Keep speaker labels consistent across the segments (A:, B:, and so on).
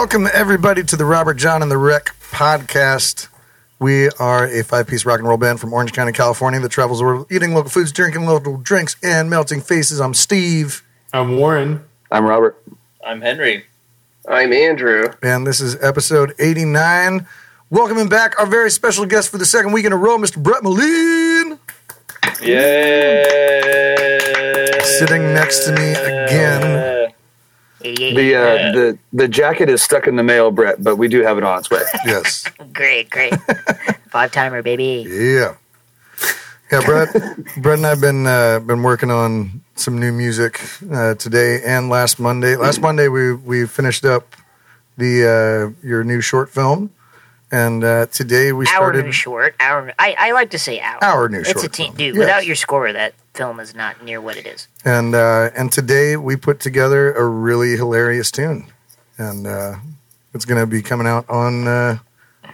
A: Welcome, everybody, to the Robert John and the Wreck podcast. We are a five piece rock and roll band from Orange County, California that travels the world eating local foods, drinking local drinks, and melting faces. I'm Steve,
B: I'm Warren.
C: I'm Robert.
D: I'm Henry.
E: I'm Andrew.
A: and this is episode 89. Welcoming back our very special guest for the second week in a row, Mr. Brett Maline,
D: Yay!
A: sitting next to me again.
F: 88.
C: The uh,
D: Yeah.
C: the the jacket is stuck in the mail, Brett, but we do have it on its way.
A: Yes.
F: Great, great. Five timer, baby.
A: Yeah. Yeah, Brett. Brett and I've been uh, been working on some new music uh, today and last Monday. Last Monday we we finished up the uh, your new short film, and uh, today we
F: Our
A: started
F: new short. Our, I, I like to say our.
A: our new
F: It's
A: short
F: a team, dude.
A: Yes.
F: Without your score, that film is not near what it is.
A: and uh, and today we put together a really hilarious tune, and uh, it's going to be coming out on uh,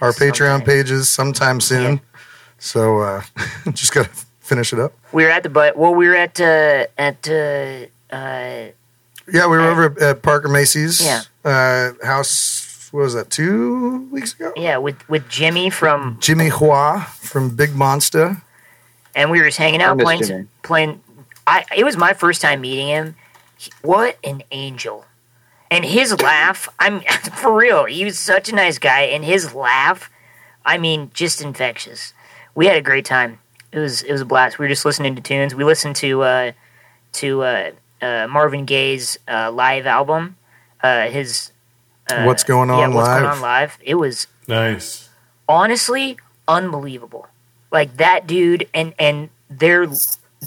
A: our Patreon pages sometime soon.
F: Yeah.
A: So uh, just got to finish it up.
F: We were at the but. Well, we were at uh, at uh, uh,
A: Yeah, we were over at Parker Macy's
F: Yeah.
A: uh, house. What was that? Two weeks ago.
F: yeah with with Jimmy from,
A: Jimmy Hua from Big Monster.
F: and we were just hanging out
C: miss
F: playing
C: Jimmy.
F: playing. I it was my first time meeting him. He- what an angel. And his laugh, I'm for real. He was such a nice guy, and his laugh, I mean, just infectious. We had a great time. It was it was a blast. We were just listening to tunes. We listened to uh, to uh, uh, Marvin Gaye's uh, live album. Uh, his uh,
A: What's going on
F: yeah, what's
A: live?
F: going on live? It was
B: Nice.
F: honestly unbelievable. Like that dude and and their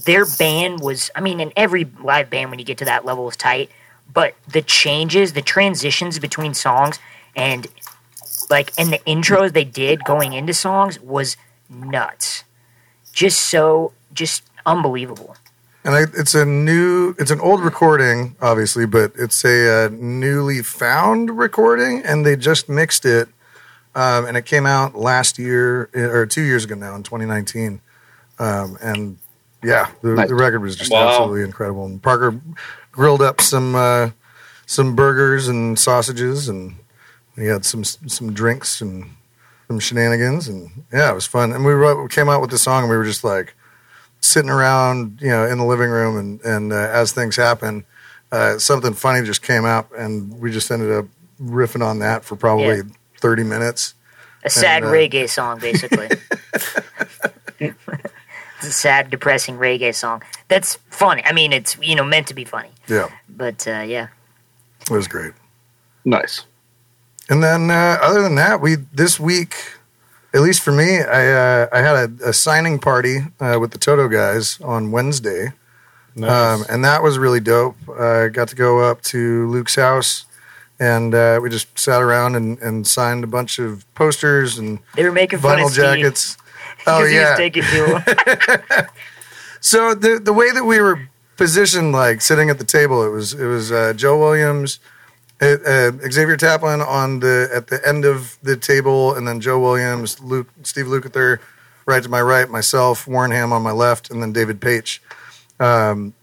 F: their band was I mean, in every live band when you get to that level is tight, but the changes, the transitions between songs and like and the intros they did going into songs was nuts. Just so just unbelievable.
A: And I, it's a new, it's an old recording, obviously, but it's a uh, newly found recording, and they just mixed it, um, and it came out last year or two years ago now in 2019, um, and yeah, the,
C: Nice.
A: the record was just
D: Wow.
A: absolutely incredible. And Parker grilled up some uh, some burgers and sausages, and we had some some drinks and some shenanigans, and yeah, it was fun. And we wrote, we came out with the song, and we were just like sitting around, you know, in the living room, and and uh, as things happen, uh, something funny just came up, and we just ended up riffing on that for probably
F: Yeah.
A: thirty minutes.
F: A sad
A: uh,
F: reggae song, basically. it's a sad, depressing reggae song. That's funny. I mean, it's you know meant to be funny,
A: Yeah,
F: but uh, yeah,
A: it was great.
C: Nice.
A: And then uh, other than that, we this week, at least for me, I uh, I had a, a signing party uh, with the Toto guys on Wednesday.
B: Nice.
A: Um, and that was really dope. I got to go up to Luke's house, and uh, we just sat around and, and signed a bunch of posters and
F: they were making fun
A: vinyl
F: of Steve
A: jackets. Oh
F: because he
A: yeah.
F: was taking to him.
A: So the the way that we were positioned, like sitting at the table, it was it was uh, Joe Williams, uh, Xavier Taplin on the at the end of the table, and then Joe Williams, Luke, Steve Lukather, right to my right, myself, Warren Ham on my left, and then David Paich. Um,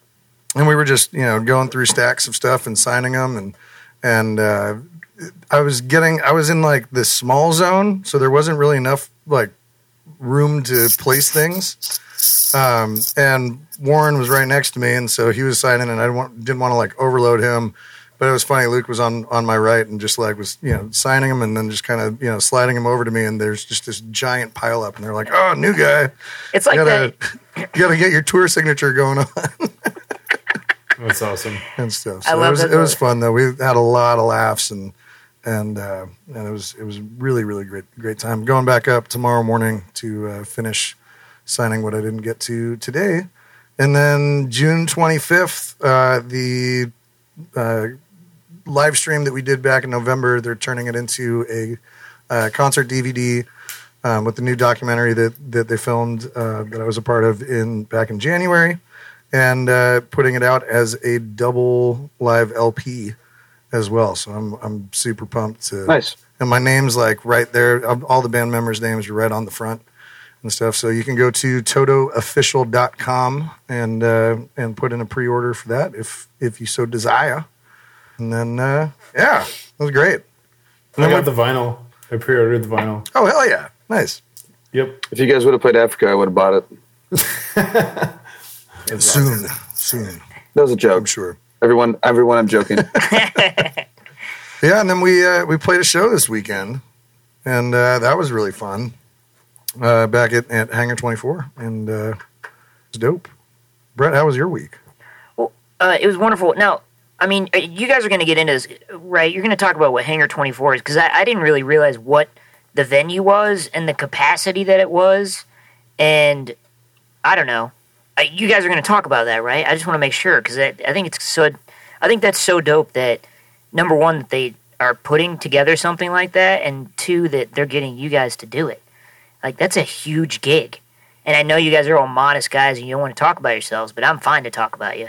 A: and we were just you know going through stacks of stuff and signing them, and and uh, I was getting I was in like this small zone, so there wasn't really enough like room to place things. Um, and Warren was right next to me, and so he was signing, and I didn't want, didn't want to like overload him. But it was funny. Luke was on on my right, and just like was you know signing him, and then just kind of you know sliding him over to me, and there's just this giant pile up, and they're like, "Oh, new guy,
F: It's like
A: you gotta
F: that.
A: you gotta get your tour signature going on
B: That's awesome.
A: and stuff."
F: I
A: So
F: love
A: it was
F: that
A: it was fun though. We had a lot of laughs and and uh, and it was it was really really great great time. Going back up tomorrow morning to uh, finish signing what I didn't get to today, and then June twenty fifth, uh, the uh, live stream that we did back in November, they're turning it into a uh, concert DVD. Um, with the new documentary that, that they filmed uh, that I was a part of in back in January, and uh, putting it out as a double live LP as well. So I'm I'm super pumped to
C: Nice.
A: and my name's like right there. All the band members' names are right on the front and stuff. So you can go to totoofficial.com and uh, and put in a pre-order for that if if you so desire. And then uh, yeah, it was great.
B: And I got the vinyl. I pre-ordered the vinyl.
A: Oh hell yeah, nice.
B: Yep.
C: If you guys would have played Africa, I would have bought it.
A: Soon, soon,
C: That was a
A: I'm
C: joke.
A: sure.
C: Everyone, everyone, I'm joking.
A: Yeah, and then we uh, we played a show this weekend, and uh, that was really fun. Uh, back at, at Hangar Twenty Four, and uh, it was dope. Brett, how was your week?
F: Uh, it was wonderful. Now, I mean, uh, you guys are going to get into this, right? You're going to talk about what Hangar 24 is because I, I didn't really realize what the venue was and the capacity that it was. And I don't know. Uh, you guys are going to talk about that, right? I just want to make sure because I, I think it's so. I think that's so dope that number one that they are putting together something like that, and two that they're getting you guys to do it. Like that's a huge gig. And I know you guys are all modest guys and you don't want to talk about yourselves, but I'm fine to talk about you.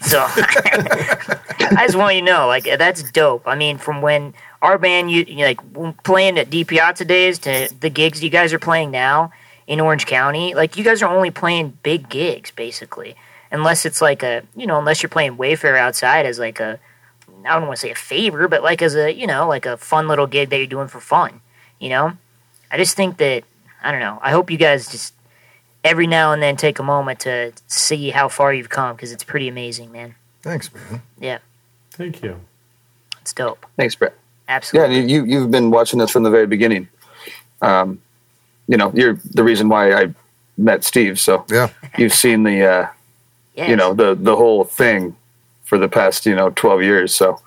F: So I just want you to know, like that's dope. I mean, from when our band, you, you like playing at D Piazza days to the gigs you guys are playing now in Orange County, like you guys are only playing big gigs basically, unless it's like a you know, unless you're playing Wayfarer outside as like a I don't want to say a favor, but like as a you know, like a fun little gig that you're doing for fun. You know, I just think that I don't know. I hope you guys just every now and then take a moment to see how far you've come because it's pretty amazing, man.
A: Thanks, man.
F: Yeah,
B: Thank you.
F: it's dope.
C: Thanks, Brett.
F: Absolutely.
C: Yeah, you you've been watching this from the very beginning. Um, you know, you're the reason why I met Steve. So
A: Yeah,
C: you've seen the uh,
F: Yes.
C: you know the the whole thing for the past you know 12 years. So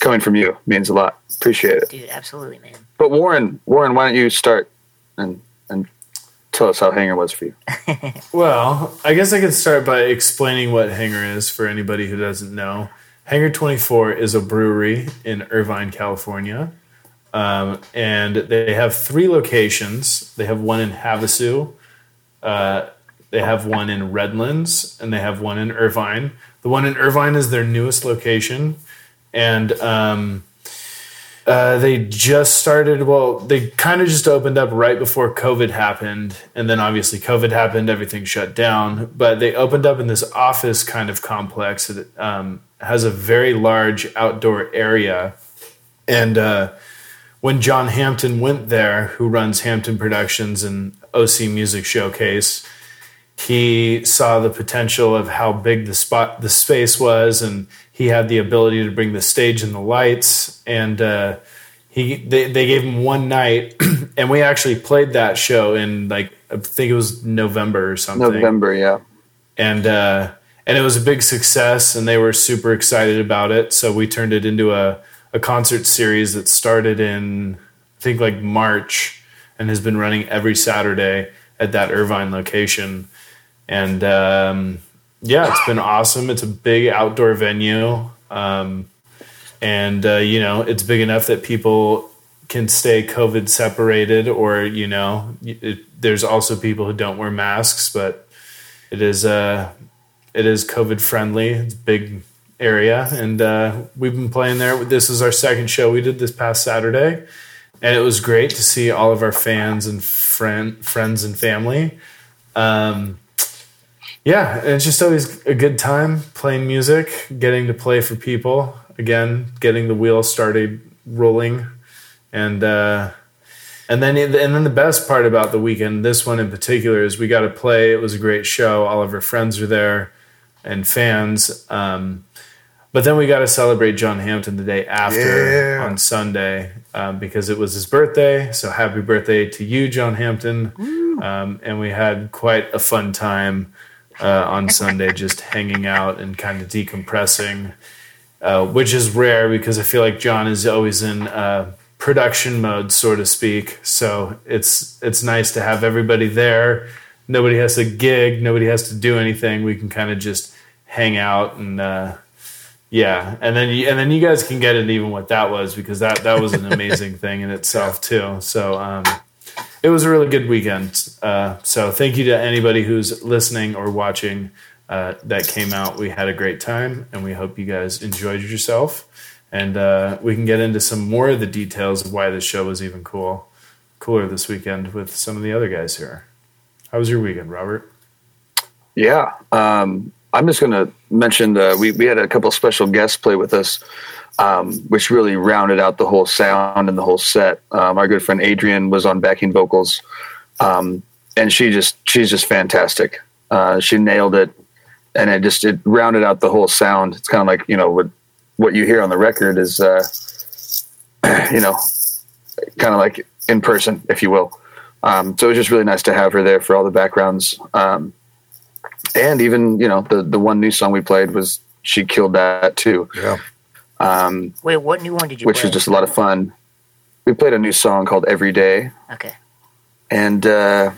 C: coming from you means a lot. Appreciate it.
F: dude, absolutely, man.
C: But Warren, Warren, why don't you start and and tell us how Hangar was for you?
B: Well, I guess I could start by explaining what Hangar is for anybody who doesn't know. Hangar 24 is a brewery in Irvine, California. Um, and they have three locations. They have one in Havasu, uh, they have one in Redlands, and they have one in Irvine. The one in Irvine is their newest location. And um, uh, they just started. Well, they kind of just opened up right before COVID happened, and then obviously COVID happened, everything shut down. But they opened up in this office kind of complex that um, has a very large outdoor area. And uh, when John Hampton went there, who runs Hampton Productions and OC Music Showcase, he saw the potential of how big the spot the space was and he had the ability to bring the stage and the lights and uh, he they, they gave him one night and we actually played that show in like i think it was november or something
C: November, yeah.
B: and uh, and it was a big success, and they were super excited about it. So we turned it into a a concert series that started in I think like March, and has been running every Saturday at that Irvine location. And um, yeah, it's been awesome. It's a big outdoor venue, um, and uh, you know it's big enough that people can stay COVID separated, or you know, it, there's also people who don't wear masks, but it is uh it is COVID friendly. It's big area, and uh, we've been playing there. This is our second show we did this past Saturday, and it was great to see all of our fans and friend friends and family. Um, yeah, it's just always a good time playing music, getting to play for people again, getting the wheel started rolling, and uh, and then and then the best part about the weekend, this one in particular, is we got to play. It was a great show. All of our friends were there and fans. Um, but then we got to celebrate John Hampton the day after
A: Yeah.
B: on Sunday um, because it was his birthday. So happy birthday to you, John Hampton. Um, and we had quite a fun time uh, on Sunday, just hanging out and kind of decompressing, uh, which is rare because I feel like John is always in uh, production mode, so to speak. So it's it's nice to have everybody there. Nobody has to gig. Nobody has to do anything. We can kind of just hang out and uh, yeah, and then you, and then you guys can get it even what that was because that that was an amazing thing in itself too. So um, it was a really good weekend. Uh, so thank you to anybody who's listening or watching uh, that came out. We had a great time, and we hope you guys enjoyed yourself. And uh, we can get into some more of the details of why this show was even cool, cooler this weekend with some of the other guys here. How was your weekend, Robert?
C: Yeah. Um, I'm just going to mention uh, we, we had a couple special guests play with us um, which really rounded out the whole sound and the whole set. Um, our good friend Adrian was on backing vocals, um, and she just she's just fantastic. Uh, she nailed it, and it just it rounded out the whole sound. It's kind of like you know what what you hear on the record is, uh, you know, kind of like in person, if you will. Um, so it was just really nice to have her there for all the backgrounds. Um, and even, you know, the, the one new song we played was, she killed that too.
A: Yeah.
C: Um,
F: Wait, what new one did you
C: which
F: play?
C: was just a lot of fun. We played a new song called Every Day
F: Okay.
C: and uh,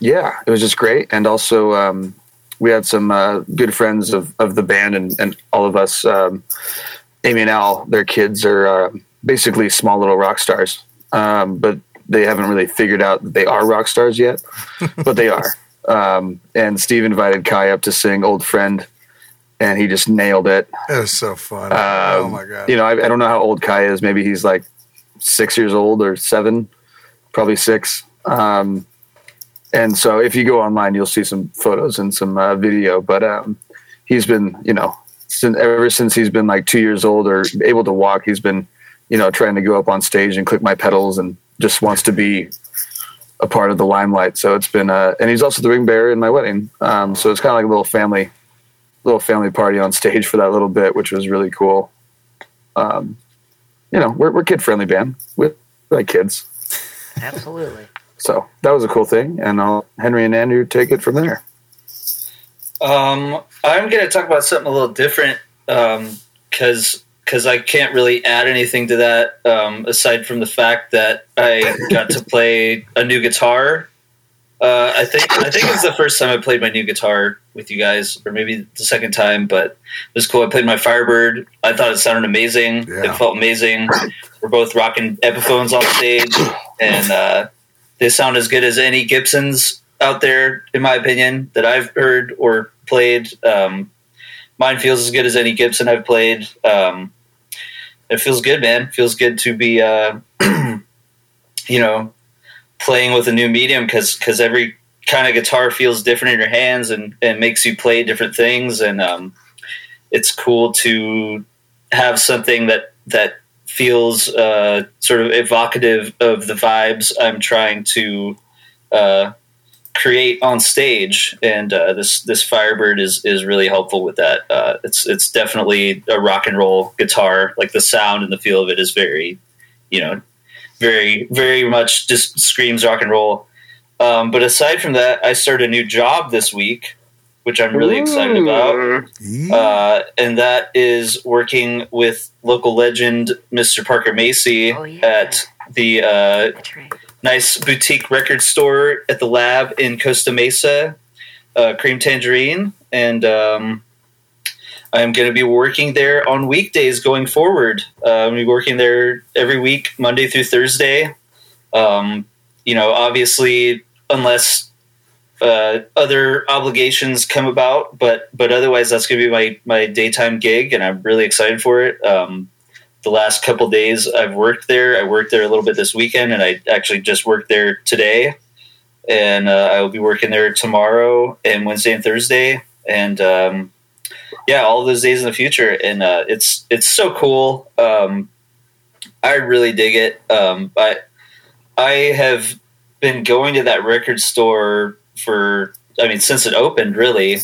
C: yeah, it was just great. And also, um, we had some uh, good friends of, of the band and, and all of us. Um, Amy and Al, their kids are uh, basically small little rock stars, um, but they haven't really figured out that they are rock stars yet, but they are. Um, and Steve invited Kai up to sing "Old Friend," and he just nailed it.
A: It was so fun.
C: Um,
A: oh my god.
C: You know, I, I don't know how old Kai is. Maybe he's like six years old or seven, probably six. Um, and so if you go online, you'll see some photos and some uh, video. But um, he's been, you know, since, ever since he's been like two years old or able to walk, he's been, you know, trying to go up on stage and click my pedals and just wants to be a part of the limelight. So it's been, uh, and he's also the ring bearer in my wedding. Um, so it's kind of like a little family, little family party on stage for that little bit, which was really cool. Um, you know, we're, we're kid friendly band with like kids.
F: Absolutely.
C: So that was a cool thing. And I'll Henry and Andrew take it from there.
D: Um, I'm going to talk about something a little different because because I can't really add anything to that um, aside from the fact that I got to play a new guitar. Uh, I think I think it's the first time I played my new guitar with you guys, or maybe the second time. But it was cool. I played my Firebird. I thought it sounded amazing.
A: Yeah.
D: It felt amazing. We're both rocking Epiphones on stage, and uh, they sound as good as any Gibsons out there, in my opinion, that I've heard or played. Um, mine feels as good as any Gibson I've played. Um, it feels good, man. feels good to be, uh, you know, playing with a new medium because because every kind of guitar feels different in your hands and, and makes you play different things and um, it's cool to have something that that feels uh, sort of evocative of the vibes I'm trying to uh, create on stage, and uh, this this Firebird is is really helpful with that. Uh, it's it's definitely a rock and roll guitar. Like the sound and the feel of it is very, you know, very very much just screams rock and roll. Um, but aside from that, I started a new job this week, which I'm really excited about uh, and that is working with local legend Mr. Parker Macy
F: Oh, yeah.
D: at the uh,
F: right.
D: nice boutique record store at the lab in Costa Mesa, uh, Cream Tangerine, and um, I'm going to be working there on weekdays going forward. Uh, I'm going to be working there every week, Monday through Thursday. Um, you know, obviously, unless uh, other obligations come about, but but otherwise, that's going to be my my daytime gig, and I'm really excited for it. Um, the last couple days I've worked there. I worked there a little bit this weekend, and I actually just worked there today. And uh, I will be working there tomorrow and Wednesday and Thursday, and um, yeah, all those days in the future. And uh, it's it's so cool. Um, I really dig it. Um, but I have been going to that record store for I mean since it opened, really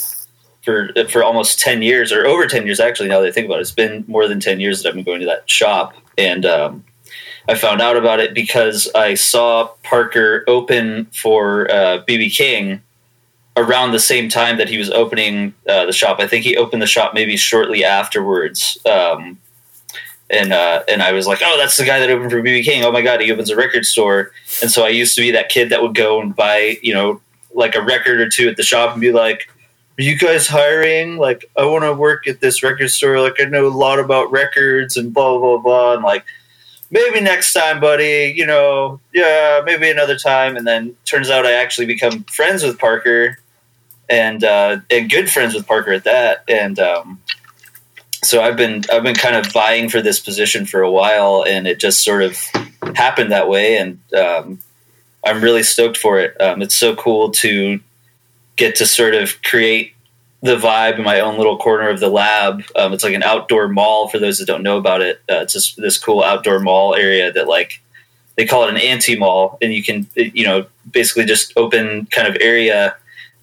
D: for for almost ten years or over ten years actually. Now that I think about it, it's been more than ten years that I've been going to that shop, and um, I found out about it because I saw Parker open for uh, BB King around the same time that he was opening uh, the shop. I think he opened the shop maybe shortly afterwards. Um, and uh, and I was like, oh, that's the guy that opened for BB King. Oh my god, he opens a record store. And so I used to be that kid that would go and buy, you know, like a record or two at the shop and be like, are you guys hiring? Like, I want to work at this record store. Like, I know a lot about records and blah, blah, blah. And like, maybe next time, buddy, you know, yeah, maybe another time. And then turns out I actually become friends with Parker and, uh, and good friends with Parker at that. And, um, so I've been, I've been kind of vying for this position for a while and it just sort of happened that way. And, um, I'm really stoked for it. Um, it's so cool to get to sort of create the vibe in my own little corner of the lab. Um, it's like an outdoor mall for those that don't know about it. Uh, it's just this cool outdoor mall area that like they call it an anti mall, and you can you know basically just open kind of area.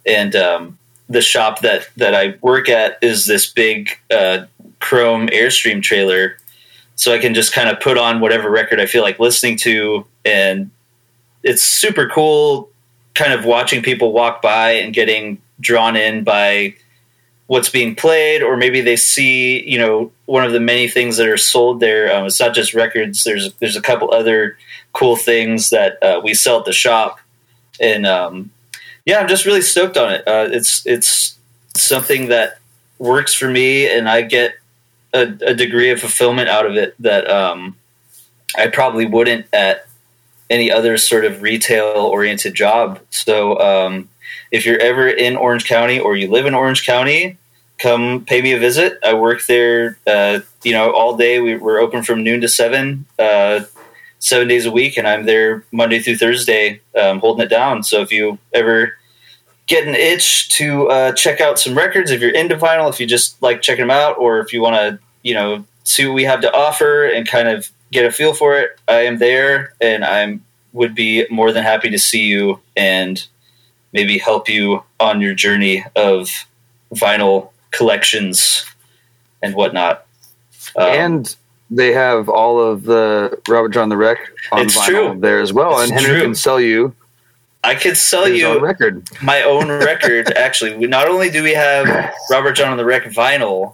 D: And um, the shop that that I work at is this big uh, Chrome Airstream trailer, so I can just kind of put on whatever record I feel like listening to, and it's super cool. Kind of watching people walk by and getting drawn in by what's being played, or maybe they see you know one of the many things that are sold there. Um, it's not just records. There's there's a couple other cool things that uh, we sell at the shop, and um, yeah, I'm just really stoked on it. Uh, it's it's something that works for me, and I get a, a degree of fulfillment out of it that um, I probably wouldn't at any other sort of retail oriented job. So um, if you're ever in Orange County or you live in Orange County, come pay me a visit. I work there, uh, you know, all day. We, are open from noon to seven, uh, seven days a week, and I'm there Monday through Thursday, um, holding it down. So if you ever get an itch to uh, check out some records, if you're into vinyl, if you just like checking them out, or if you want to, you know, see what we have to offer and kind of get a feel for it, I am there, and I'm would be more than happy to see you and maybe help you on your journey of vinyl collections and whatnot.
C: Um, and they have all of the Robert John the Wreck on
D: it's
C: vinyl
D: true.
C: there as well,
D: It's
C: and Henry
D: true.
C: can sell you
D: I could sell you
C: own record.
D: my own record. Actually, we, not only do we have Robert John on the Wreck vinyl,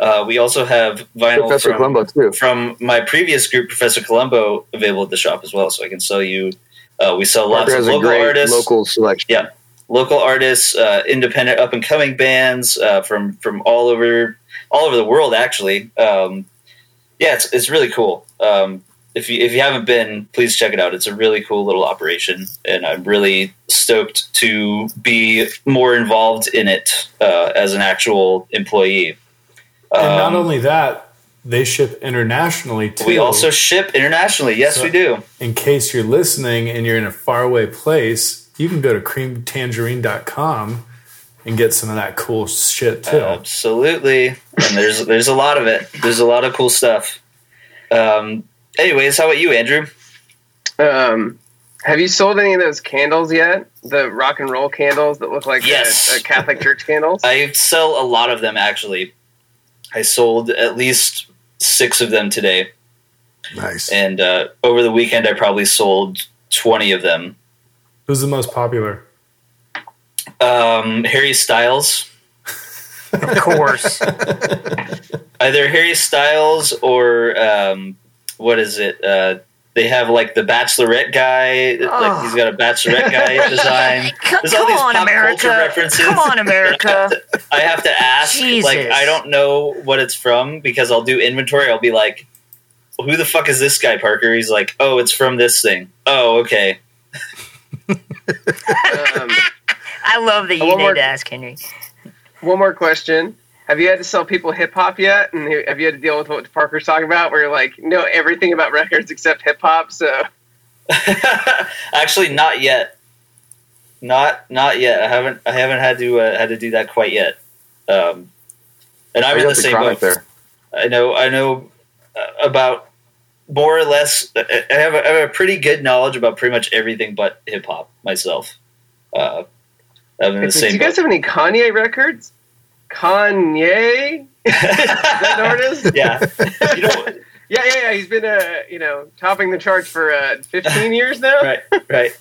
D: uh, we also have vinyl
C: Professor
D: from,
C: Columbo too.
D: from my previous group, Professor Colombo, available at the shop as well. So I can sell you. Uh, we sell lots of local
C: great
D: artists,
C: local selection.
D: Yeah. local artists, uh, independent up and coming bands uh, from from all over all over the world. Actually, um, yeah, it's it's really cool. Um, if you if you haven't been, please check it out. It's a really cool little operation, and I'm really stoked to be more involved in it uh, as an actual employee.
B: And not
D: Um,
B: only that, they ship internationally too.
D: we also ship internationally. Yes,
B: So-
D: we do.
B: in case you're listening and you're in a faraway place, you can go to creamtangerine.com and get some of that cool shit too.
D: Absolutely. And there's there's a lot of it. There's a lot of cool stuff. Um, anyways, how about you, Andrew?
E: Um, have you sold any of those candles yet? The rock and roll candles that look like uh,
D: Yes.
E: uh, Catholic church candles?
D: I sell a lot of them actually. I sold at least six of them today,
A: Nice.
D: and uh, over the weekend I probably sold twenty of them.
B: Who's the most popular?
D: Um, Harry Styles,
F: Of course.
D: either Harry Styles or um, what is it? Uh, they have like the Bachelorette guy.
F: Oh.
D: Like he's got a Bachelorette guy design.
F: Come,
D: There's all these
F: on,
D: pop culture
F: America.
D: references.
F: Come on, America.
D: I have to ask.
F: Jesus.
D: Like I don't know what it's from because I'll do inventory. I'll be like, "Who the fuck is this guy, Parker?" He's like, "Oh, it's from this thing." Oh, okay.
E: um,
F: I love that you
E: One
F: need
E: more-
F: to ask Henry.
E: one more question. Have you had to sell people hip hop yet? And have you had to deal with what Parker's talking about, where you're like, know everything about records except hip hop? So
D: Actually, not yet. Not not yet. I haven't I haven't had to uh, had to do that quite yet. Um, and I'm in the same boat.
C: there.
D: I know I know uh, about more or less. I have, a, I have a pretty good knowledge about pretty much everything but hip hop myself. Uh, I'm in the same.
E: do you guys have any Kanye records? Kanye? Is that an artist?
D: yeah, you know,
E: Yeah, yeah, yeah. He's been, uh, you know, topping the charts for uh, 15 years now.
D: right, right.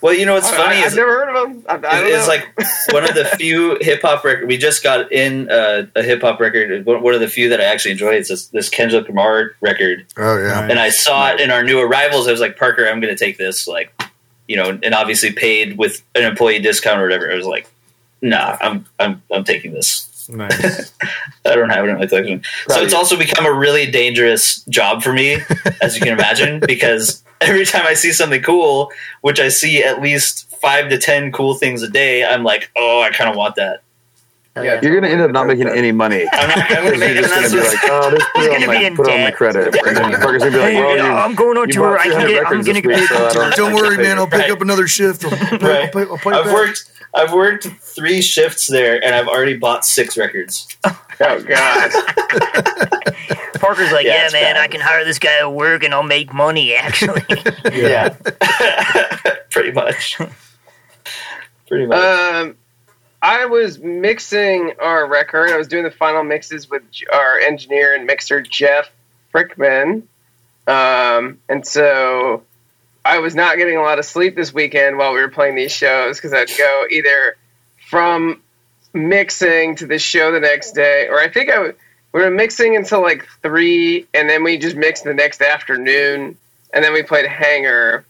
D: Well, you know what's
E: I,
D: funny
E: I,
D: is
E: have never heard of him. I, I don't
D: it's
E: know.
D: like one of the few hip hop record. We just got in uh, a hip hop record. One one of the few that I actually enjoy. It's this, this Kendrick Lamar record,
A: oh yeah.
B: Right.
D: and I saw it in our new arrivals. I was like, Parker, I'm going to take this. Like, you know, and obviously paid with an employee discount or whatever. I was like, Nah, I'm I'm I'm taking this.
B: Nice.
D: I don't have it in my collection. So it's also become a really dangerous job for me, as you can imagine, because every time I see something cool, which I see at least five to ten cool things a day, I'm like, oh, I kind of want that.
E: Yeah.
F: yeah.
C: You're gonna end up not making any money.
D: I'm not, I'm gonna make
C: you're just gonna be like, oh, this put,
F: He's
C: on
F: gonna
C: my, put on my credit. And then Parker's gonna be like, well, you,
F: I'm going on tour. I can get. I'm gonna get.
C: so don't,
A: Don't worry, man. I'll pick
C: pay
A: up another shift. I'll, I'll,
D: Right.
A: I'll, pay, I'll pay
D: I've
A: back.
D: worked. I've worked three shifts there, and I've already bought six records.
E: Oh God.
F: Parker's like,
D: Yeah,
F: yeah, man,
D: bad.
F: I can hire this guy at work and I'll make money. Actually,
D: Yeah, pretty much. Pretty much.
E: Um, I was mixing our record. I was doing the final mixes with our engineer and mixer Jeff Frickman, um, and so I was not getting a lot of sleep this weekend while we were playing these shows because I'd go either from mixing to the show the next day, or I think I w- we were mixing until like three, and then we just mixed the next afternoon, and then we played Hangar.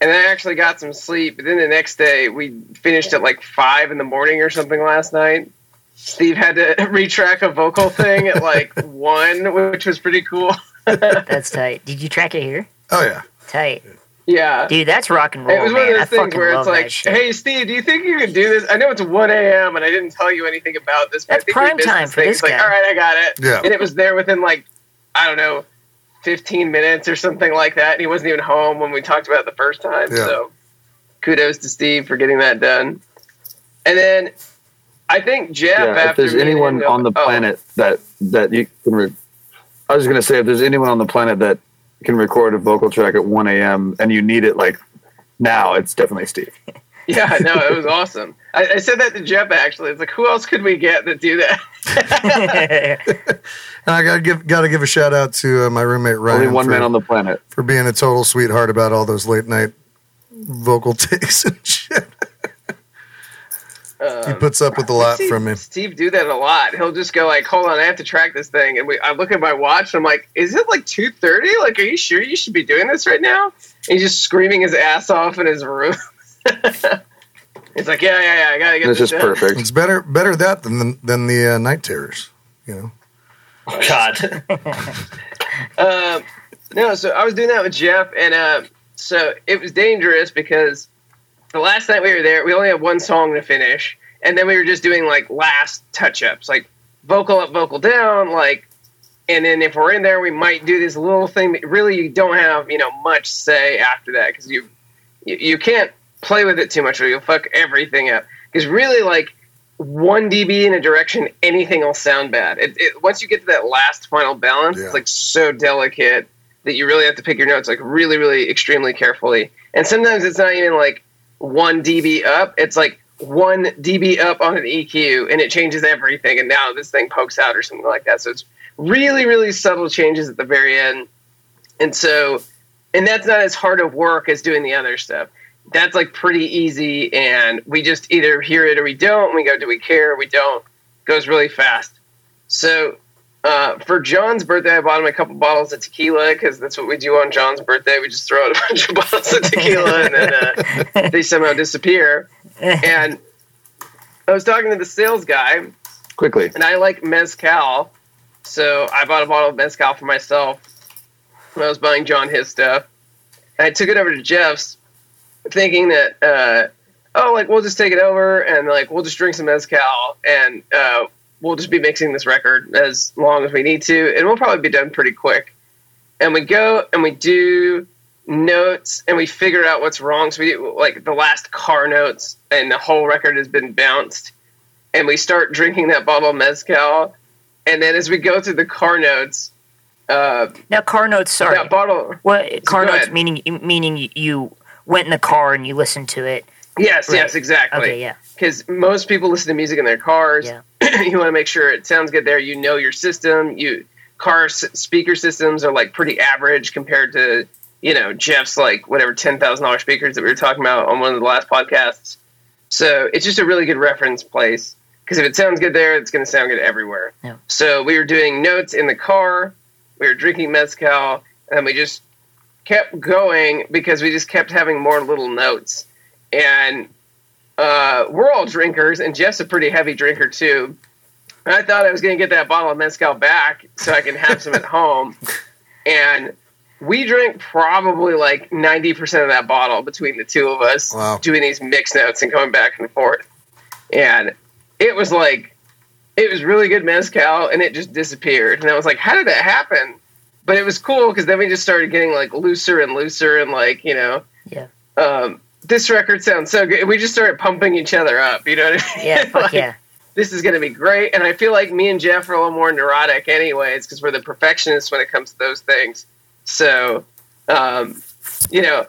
E: And then I actually got some sleep. But then the next day, we finished at like five in the morning or something last night. Steve had to retrack a vocal thing at like one, which was pretty cool.
F: that's tight. Did you track it here?
A: Oh yeah.
F: Tight,
E: Yeah.
F: dude. That's rock and roll,
E: It was
F: man.
E: one of
F: I
E: those things where it's like, "Hey, Steve, do you think you could do this? I know it's 1 a.m. and I didn't tell you anything about this. But
F: That's
E: I think
F: prime time for
E: thing."
F: this
E: It's like,
F: guy.
E: all right, I got it.
A: Yeah.
E: And it was there within like, I don't know, 15 minutes or something like that. And he wasn't even home when we talked about it the first time.
A: Yeah.
E: So kudos to Steve for getting that done. And then I think Jeff,
C: yeah,
E: after
C: if there's anyone
E: him-
C: on the
E: oh,
C: planet that that you can, re- I was gonna say if there's anyone on the planet that can record a vocal track at 1 a.m. and you need it like now, it's definitely Steve.
E: Yeah, no, it was awesome. I, I said that to Jeff actually. It's like, who else could we get to do that?
A: And I gotta give gotta give a shout out to uh, my roommate Ryan
C: Only one
A: for,
C: man on the planet.
A: for being a total sweetheart about all those late night vocal takes and shit. he
E: Um,
A: puts up with a lot from me.
E: Steve do that a lot. He'll just go like, "Hold on, I have to track this thing," and we, I look at my watch. and I'm like, "Is it like two thirty? Like, are you sure you should be doing this right now?" And he's just screaming his ass off in his room. He's like, "Yeah, yeah, yeah, I gotta get
C: It's
E: this
C: just
E: done."
C: perfect.
A: It's better better that than the, than the uh, night terrors. You know.
D: Oh, God.
E: Um, no, so I was doing that with Jeff, and uh, so it was dangerous because the last night we were there, we only had one song to finish, and then we were just doing like last touch ups, like vocal up, vocal down, like, and then if we're in there, we might do this little thing that really you don't have, you know, much say after that because you, you you can't play with it too much or you'll fuck everything up. Because really, like one dB in a direction, anything will sound bad. It, it, once you get to that last final balance,
A: Yeah.
E: it's like so delicate that you really have to pick your notes like really, really extremely carefully. And sometimes it's not even like one dB up; it's like one dB up on an EQ, and it changes everything. And now this thing pokes out or something like that. So it's really, really subtle changes at the very end. And so, and that's not as hard of work as doing the other stuff that's like pretty easy and we just either hear it or we don't. We go do we care? Or we don't. Goes really fast. So uh, for john's birthday i bought him a couple bottles of tequila because that's what we do on john's birthday. We just throw out a bunch of bottles of tequila and then uh, they somehow disappear. And i was talking to the sales guy
C: Quickly.
E: and I like mezcal, so I bought a bottle of mezcal for myself when I was buying John his stuff. And I took it over to Jeff's, thinking that, uh, oh, like we'll just take it over and like we'll just drink some mezcal and uh, we'll just be mixing this record as long as we need to, and we'll probably be done pretty quick. And we go and we do notes and we figure out what's wrong. So we do like the last car notes, and the whole record has been bounced and we start drinking that bottle of mezcal. And then as we go through the car notes, uh,
F: now car notes. Sorry,
E: that bottle.
F: what car notes meaning? Meaning you went in the car and you listened to it.
E: Yes,
F: Right.
E: yes, exactly.
F: Okay, yeah.
E: Because most people listen to music in their cars.
F: Yeah.
E: you want to make sure it sounds good there. You know your system. You car s- speaker systems are like pretty average compared to you know Jeff's like whatever ten thousand dollars speakers that we were talking about on one of the last podcasts. So it's just a really good reference place because if it sounds good there, it's going to sound good everywhere.
F: Yeah.
E: So we were doing notes in the car. We were drinking mezcal, and we just kept going because we just kept having more little notes. And uh, we're all drinkers, and Jeff's a pretty heavy drinker too. And I thought I was going to get that bottle of mezcal back so I can have some at home. And we drank probably like 90% of that bottle between the two of us
A: Wow.
E: doing these mix notes and going back and forth. And it was like it was really good mezcal, and it just disappeared. And I was like, how did that happen? But it was cool because then we just started getting like looser and looser, and like you know,
F: Yeah.
E: Um, this record sounds so good. We just started pumping each other up. You know what I mean?
F: Yeah,
E: Like,
F: yeah.
E: This is going to be great. And I feel like me and Jeff are a little more neurotic, anyways, because we're the perfectionists when it comes to those things. So, um, you know,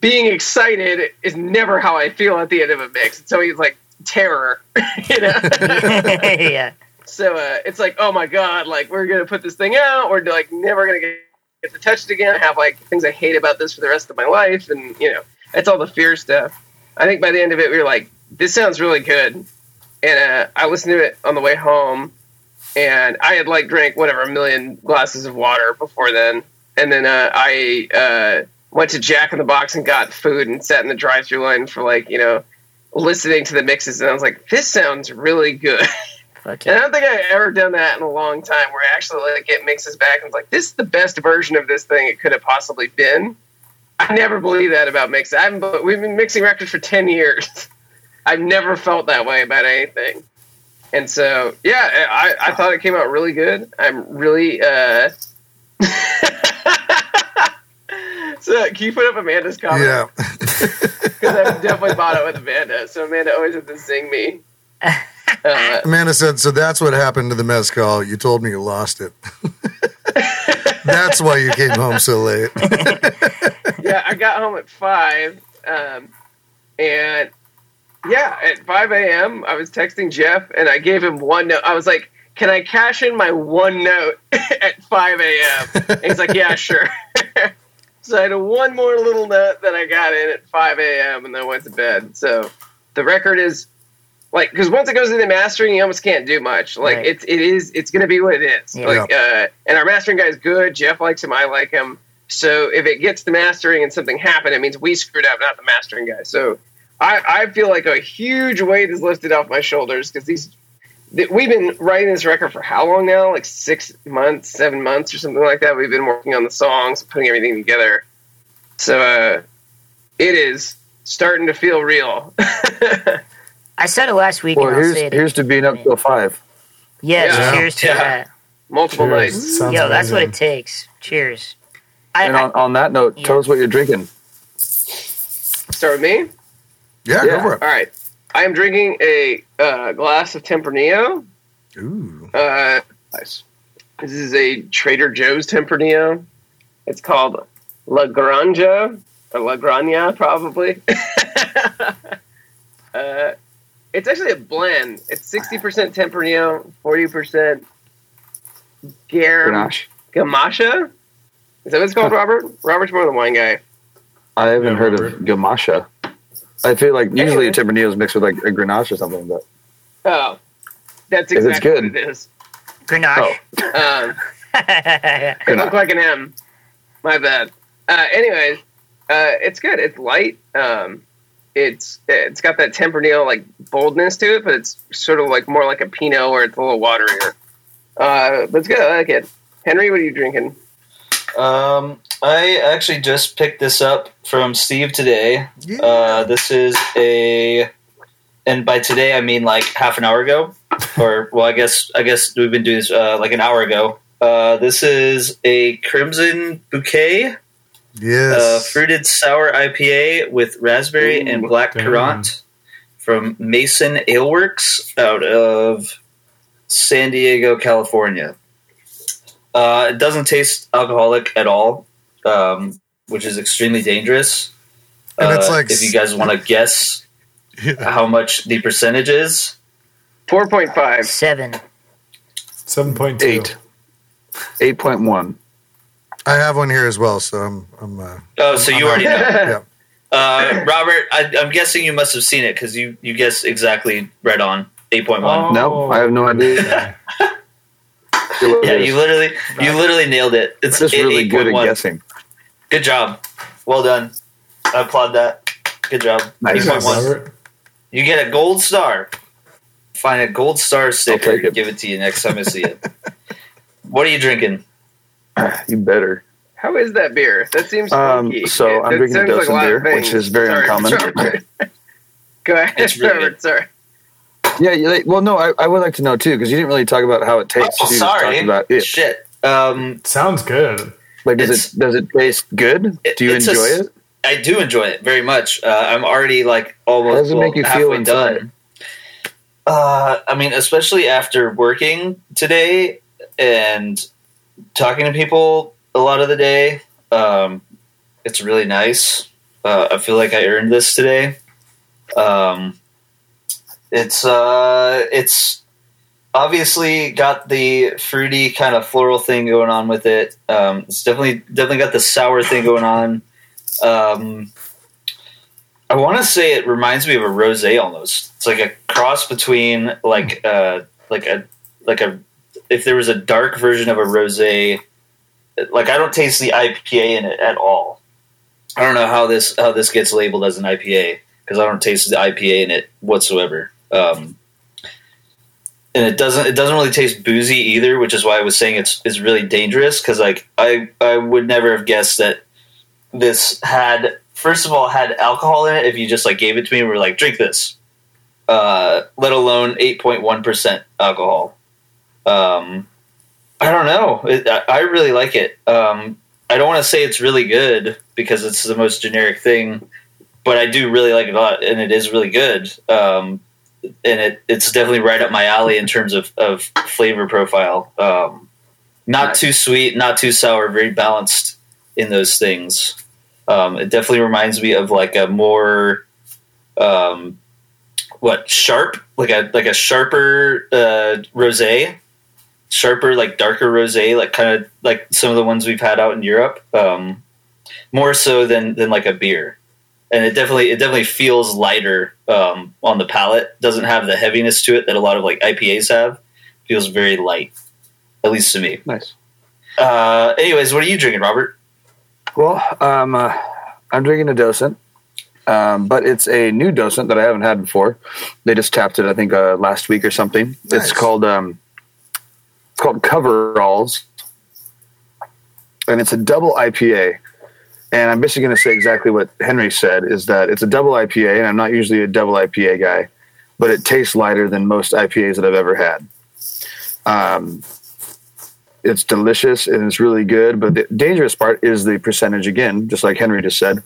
E: being excited is never how I feel at the end of a mix. It's always like terror, you know?
F: yeah.
E: So uh, it's like, oh my God, like we're to put this thing out. We're like never to get, get to touch it again. I have like things I hate about this for the rest of my life. And, you know, that's all the fear stuff. I think by the end of it, we were like, this sounds really good. And uh, I listened to it on the way home, and I had like drank whatever a million glasses of water before then. And then uh, I uh, went to Jack in the Box and got food and sat in the drive-through line for like you know listening to the mixes, and I was like, this sounds really good.
F: Fuck
E: And I don't think I've ever done that in a long time, where I actually like get mixes back and it's like, this is the best version of this thing it could have possibly been. I never believe that about mixing. I've we've been mixing records for ten years. I've never felt that way about anything. And so, yeah, I, I thought it came out really good. I'm really. Uh... so, can you put up Amanda's comment?
A: Yeah.
E: because I've definitely bought it with Amanda. So Amanda always has to sing me. Uh,
A: Amanda said, "So that's what happened to the mezcal. You told me you lost it. that's why you came home so late."
E: yeah, I got home at five, um, and yeah, at five a.m. I was texting Jeff, and I gave him one note. I was like, "Can I cash in my one note at five a.m.?" He's like, "Yeah, sure." so I had a one more little note that I got in at five a.m. and then went to bed. So the record is like because once it goes into mastering, you almost can't do much. Like
F: Right.
E: it's it is it's going to be what it is.
F: Yeah.
E: Like uh, and our mastering guy is good. Jeff likes him. I like him. So if it gets to mastering and something happened, it means we screwed up, not the mastering guy. So I, I feel like a huge weight is lifted off my shoulders because these th- we've been writing this record for how long now? Like six months, seven months, or something like that. We've been working on the songs, putting everything together. So uh, it is starting to feel real.
F: I said it last week,
C: Well,
F: and I'll
C: here's
F: say it.
C: here's to being up till five.
F: yes,
E: Yeah.
F: cheers to
D: Yeah.
F: that.
E: Multiple
B: Cheers.
E: nights.
B: Sounds
F: Yo, that's what it takes. Cheers. I,
C: And
F: I,
C: on, on that note,
F: Yeah.
C: tell us what you're drinking.
E: Start with me.
A: Yeah,
C: Yeah.
A: go for it.
E: All right. I am drinking a uh, glass of Tempranillo.
A: Ooh,
E: Uh,
C: Nice.
E: This is a Trader Joe's Tempranillo. It's called La Granja or La Granja, probably. uh, it's actually a blend. It's sixty percent Tempranillo, forty percent Gar
C: Grenache.
E: Gamasha. Is that what it's called, Robert? Robert's more the wine guy.
C: I haven't
B: Yeah,
C: heard
B: Robert.
C: of Gamasha. I feel like usually
E: Anyway.
C: a Tempranillo is mixed with like a Grenache or something, but
E: Oh, that's
C: If it's good.
E: what it is.
F: Grenache.
E: Um,
F: Oh.
E: It looked like an M. My bad. Uh, anyways, uh, it's good. It's light. Um, it's it's got that Tempranillo like boldness to it, but it's sort of like more like a Pinot where it's a little waterier. Uh, but it's good. I like it. Henry, what are you drinking?
D: Um, I actually just picked this up from Steve today.
A: yeah.
D: Uh, this is a, and by today I mean like half an hour ago, or well, I guess I guess we've been doing this uh, like an hour ago. Uh, this is a Crimson Bouquet uh, fruited sour IPA with raspberry and black
B: damn.
D: currant from Mason Aleworks out of San Diego, California. Uh, it doesn't taste alcoholic at all, um, which is extremely dangerous.
A: And it's
D: Uh,
A: like
D: if you guys want to guess
A: Yeah.
D: how much the percentage is,
E: Four point five.
F: Seven.
B: Seven point two.
C: eight. Eight point one.
A: I have one here as well, so I'm. I'm uh,
D: oh, so you already know.
A: yeah.
D: Uh, Robert, I, I'm guessing you must have seen it because you you guessed exactly right on eight point one.
B: Oh.
C: No, I have no idea.
D: Yeah, you literally you literally nailed it. It's
C: just
D: eight-
C: really good at guessing.
D: Good job. Well done. I applaud that. Good job.
C: Nice.
D: 8.1.
B: Robert.
D: You get a gold star. Find a gold star sticker and give it to you next time I see it. what are you drinking?
C: You better.
E: How is that beer? That seems
C: Um,
E: funky.
C: so
E: It-
C: I'm drinking Dosen
E: a lot of
C: beer, which is very
E: Sorry,
C: uncommon.
E: Robert. Go ahead,
D: It's really
E: Robert. Sorry.
C: Yeah, well, no, I, I would like to know too because you didn't really talk about how it tastes.
D: Oh, sorry.
C: about it.
D: Shit. Um,
B: Sounds good.
C: Like, does it does it taste good?
D: It-
C: Do you
D: it's a
C: enjoy it?
D: I do enjoy it very much. Uh, I'm already like almost
C: How does it
D: well,
C: make you feel
D: halfway
C: inside?
D: done. Uh, I mean, especially after working today and talking to people a lot of the day, um, it's really nice. Uh, I feel like I earned this today. Um, it's uh, it's obviously got the fruity kind of floral thing going on with it. Um, it's definitely definitely got the sour thing going on. Um, I want to say it reminds me of a rosé almost. It's like a cross between like uh like a like a if there was a dark version of a rosé. Like I don't taste the IPA in it at all. I don't know how this how this gets labeled as an IPA because I don't taste the IPA in it whatsoever. Um, and it doesn't it doesn't really taste boozy either, which is why I was saying it's it's really dangerous because like I I would never have guessed that this had first of all had alcohol in it if you just like gave it to me and were like drink this uh, let alone 8.1% alcohol um, i don't know. It, I, I really like it. Um, i don't want to say it's really good because it's the most generic thing but i do really like it a lot and it is really good. Um, and it, it's definitely right up my alley in terms of, of flavor profile. Um, not too sweet not too sour very balanced in those things. Um, it definitely reminds me of like a more um, what sharp? Like a like a sharper uh, rosé sharper like darker rosé like kind of like some of the ones we've had out in Europe um, more so than than like a beer and it definitely it definitely feels lighter um, on the palate doesn't have the heaviness to it that a lot of like IPAs have feels very light at least to me
C: Nice.
D: uh, anyways what are you drinking Robert
C: Well, um, uh, I'm drinking a docent, um, but it's a new docent that I haven't had before. They just tapped it, I think, uh, last week or something.
A: Nice.
C: It's called um, called Coveralls, and it's a double IPA. And I'm basically going to say exactly what Henry said: is that it's a double IPA, and I'm not usually a double IPA guy, but it tastes lighter than most IPAs that I've ever had. Um, it's delicious and it's really good. But the dangerous part is the percentage again, just like Henry just said.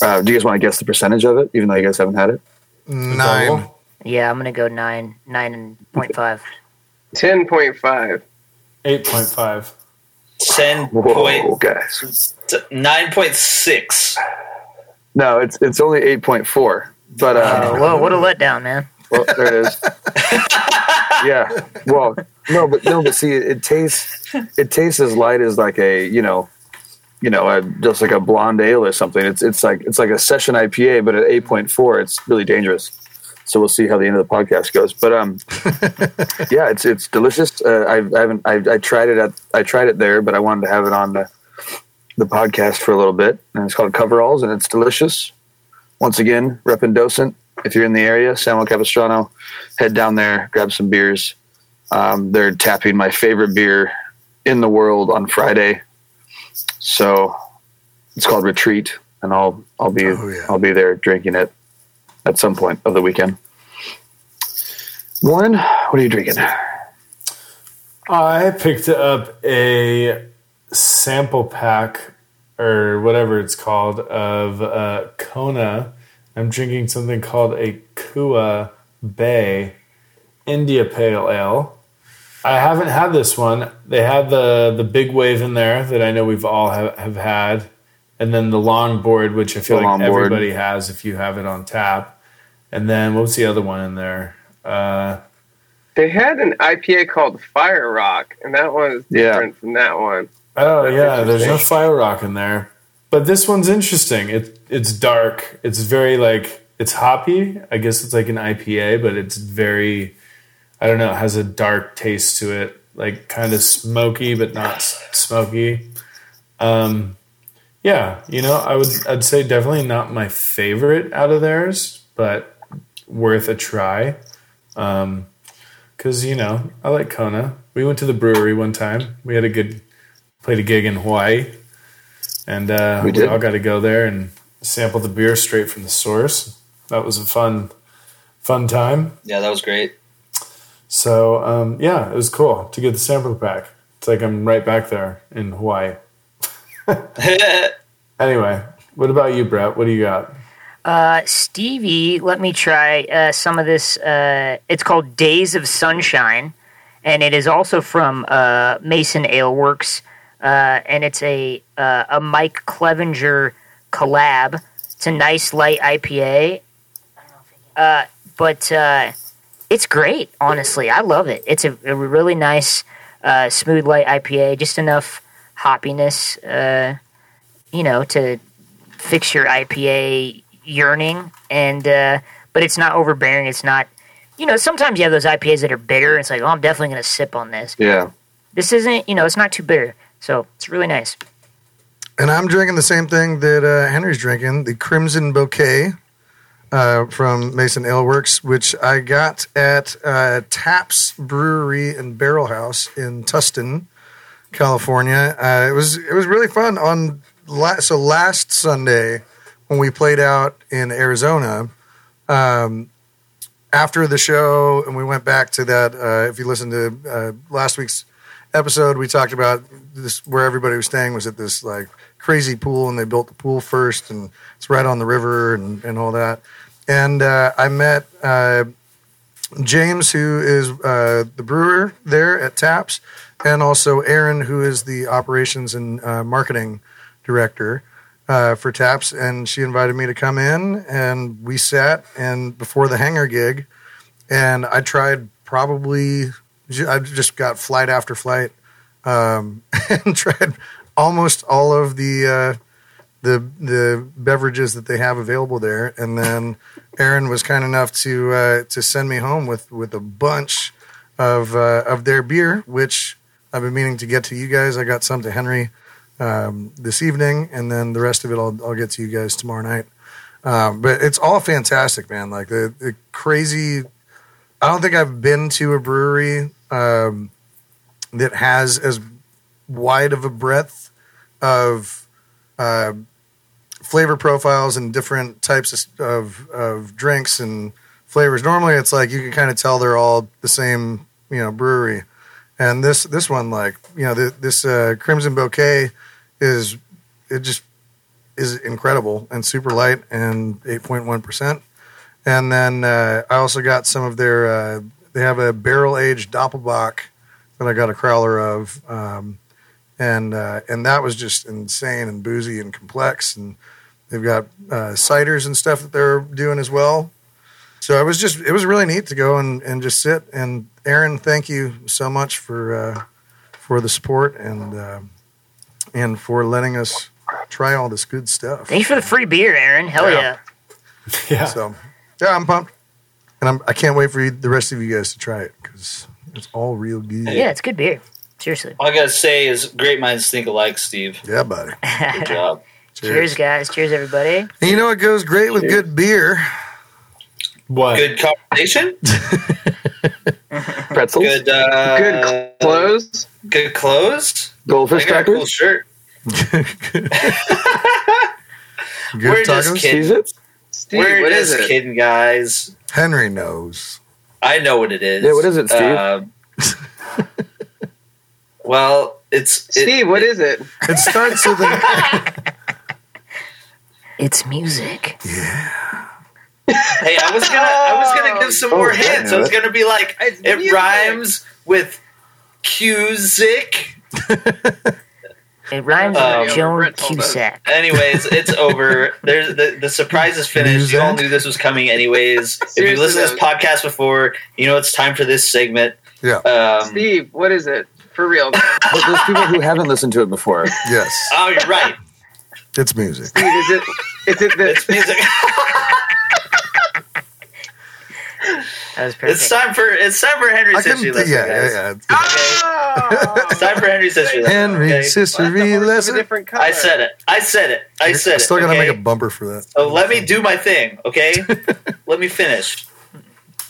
C: Uh, do you guys want to guess the percentage of it, even though you guys haven't had it?
A: Nine.
F: Yeah, I'm gonna go nine, nine and point five.
E: Ten point five.
B: 8.5.
D: 10
C: Whoa,
D: point,
C: guys!
D: 9.6
C: No, it's it's only eight point four. But uh,
F: Oh, whoa, what a letdown, man!
C: well, there it is. yeah. Well, no, but no, but see, it, it tastes it tastes as light as like a you know, you know, a, just like a blonde ale or something. It's it's like it's like a session IPA, but at eight point four, it's really dangerous. So we'll see how the end of the podcast goes. But um, yeah, it's it's delicious. Uh, I, I haven't I, I tried it at I tried it there, but I wanted to have it on the the podcast for a little bit, and it's called Coveralls, and it's delicious. Once again, repping Docent. If you're in the area, San Juan Capistrano, head down there, grab some beers. Um, they're tapping my favorite beer in the world on Friday, so it's called Retreat, and I'll I'll be
A: Oh, yeah.
C: I'll be there drinking it at some point of the weekend. Warren, what are you drinking?
B: I picked up a sample pack or whatever it's called of uh, Kona. I'm drinking something called a Kua Bay India Pale Ale. I haven't had this one. They had the the big wave in there that I know we've all have, have had, and then the longboard, which I feel
C: The
B: like everybody has if you have it on tap. And then what was the other one in there? Uh,
E: They had an IPA called Fire Rock, and that one is
C: Yeah.
E: different from that one.
B: Oh
E: That's
B: yeah, there's no fire rock in there. But this one's interesting. It it's dark. It's very like it's hoppy. I guess it's like an IPA, but it's very I don't know, it has a dark taste to it. Like kind of smoky but not smoky. Um yeah, you know, I would I'd say definitely not my favorite out of theirs, but worth a try. Um cuz you know, I like Kona. We went to the brewery one time. We had a good played a gig in Hawaii, and uh,
C: We
B: we, all got to go there and sample the beer straight from the source. That was a fun, fun time.
D: Yeah, that was great.
B: So um, yeah, it was cool to get the sample pack. It's like I'm right back there in Hawaii. Anyway, what about you, Brett? What do you got?
F: Uh, Stevie, let me try uh, some of this. Uh, it's called Days of Sunshine, and it is also from uh, Mason Ale Works, uh, and it's a uh, a Mike Clevenger collab. It's a nice light IPA, but it's great. Honestly, I love it. It's a, a really nice, smooth light IPA. Just enough hoppiness, you know, to fix your IPA yearning, and uh, but it's not overbearing. It's not, you know, sometimes you have those IPAs that are bitter. It's like, oh, I'm definitely going to sip on this.
C: Yeah.
F: This isn't, you know, it's not too bitter, so it's really nice.
A: And I'm drinking the same thing that uh, Henry's drinking, the Crimson Bouquet uh, from Mason Ale Works, which I got at uh, Taps Brewery and Barrelhouse in Tustin, California. Uh, it was it was really fun. On la- so last Sunday when we played out in Arizona, um, after the show, and we went back to that. Uh, if you listen to uh, last week's episode, we talked about this where everybody was staying was at this like crazy pool, and they built the pool first, and it's right on the river and, and all that. And uh, I met uh, James, who is uh, the brewer there at Taps, and also Aaron, who is the operations and uh, marketing director uh, for Taps. And she invited me to come in, and we sat and before the hangar gig, and I tried probably I just got flight after flight um, and tried almost all of the uh, the the beverages that they have available there. And then Aaron was kind enough to uh, to send me home with with a bunch of uh, of their beer, which I've been meaning to get to you guys. I got some to Henry um, this evening, and then the rest of it I'll I'll get to you guys tomorrow night. Um, but it's all fantastic, man. Like the, the crazy. I don't think I've been to a brewery um, that has as wide of a breadth of uh, flavor profiles and different types of, of, drinks and flavors. Normally, it's like you can kind of tell they're all the same, you know, brewery. And this this one, like you know, the, this uh, Crimson Bouquet is it just is incredible and super light and eight point one percent. And then uh, I also got some of their. Uh, they have a barrel aged Doppelbock that I got a crowler of, um, and uh, and that was just insane and boozy and complex. And they've got uh, ciders and stuff that they're doing as well. So it was just it was really neat to go and, and just sit. And Aaron, thank you so much for uh, for the support and uh, and for letting us try all this good stuff.
F: Thanks for the free beer, Aaron. Hell
A: Yeah.
F: yeah.
B: Yeah.
A: So yeah, I'm pumped, and I'm I can't wait for you, the rest of you guys to try it because it's all real good.
F: Yeah, it's good beer. Seriously.
D: All I gotta say is, great minds think alike, Steve.
A: Yeah, buddy.
D: Good job.
F: Cheers, guys. Cheers, everybody.
A: And you know what goes great with good beer?
B: What?
D: Good conversation.
C: Pretzels,
D: Good. Uh,
E: Good clothes.
D: Good clothes.
C: goldfish
D: I got cool
C: crackers,
D: shirt.
A: Good
D: We're just
A: tacos.
D: kidding.
C: Cheez-Its.
E: Steve,
D: We're
E: what is
D: just
E: it?
D: kidding, guys.
A: Henry knows.
D: I know what it is.
C: Yeah, what is it, Steve?
D: Um, well, it's it,
E: Steve, what is it?
A: It starts with an
F: It's music.
D: Hey, I was gonna, I was gonna give some more
C: Oh,
D: hints.
C: yeah.
D: I was gonna be like,
E: It's
D: it
E: music.
D: rhymes with Cusick.
F: It rhymes
D: Um,
F: with Joan
E: Brett told.
F: Cusack.
D: Anyways, it's over. There's the the surprise is finished. You all knew this was coming, anyways. if you
E: Seriously,
D: listened to this podcast before, you know it's time for this segment.
A: yeah.
D: Um,
E: Steve, what is it? For real.
C: But there's people who haven't listened to it before.
A: Yes,
D: oh, you're right.
A: it's music.
E: Steve, is it is it
D: It's music.
F: That was perfect.
D: it's time for it's time for Henry's
A: I
D: history lesson,
A: yeah,
D: guys.
A: yeah, yeah.
E: Oh!
D: It's time for Henry's history lesson.
A: Henry's
D: okay?
E: Why
A: history
E: the horse a
A: lesson.
E: different color?
D: I said it. I said it. I said
A: I
D: it.
A: still gotta
D: okay?
A: make a bumper for that.
D: So let me do my thing, okay? let me finish.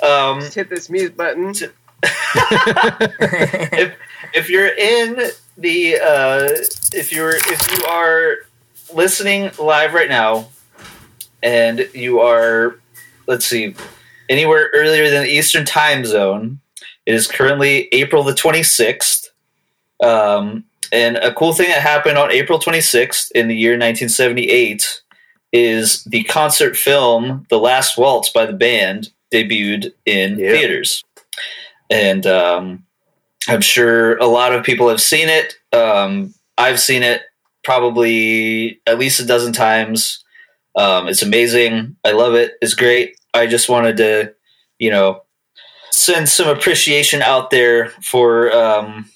D: Um,
E: Just hit this mute button.
D: if if you're in the uh, if you're if you are listening live right now, and you are let's see, anywhere earlier than the Eastern Time Zone. It is currently April the 26th. Um, and a cool thing that happened on April 26th in the year 1978 is the concert film The Last Waltz by the band debuted in
C: Yeah.
D: theaters. And um, I'm sure a lot of people have seen it. Um, I've seen it probably at least a dozen times. Um, it's amazing. I love it. It's great. I just wanted to, you know, send some appreciation out there for um,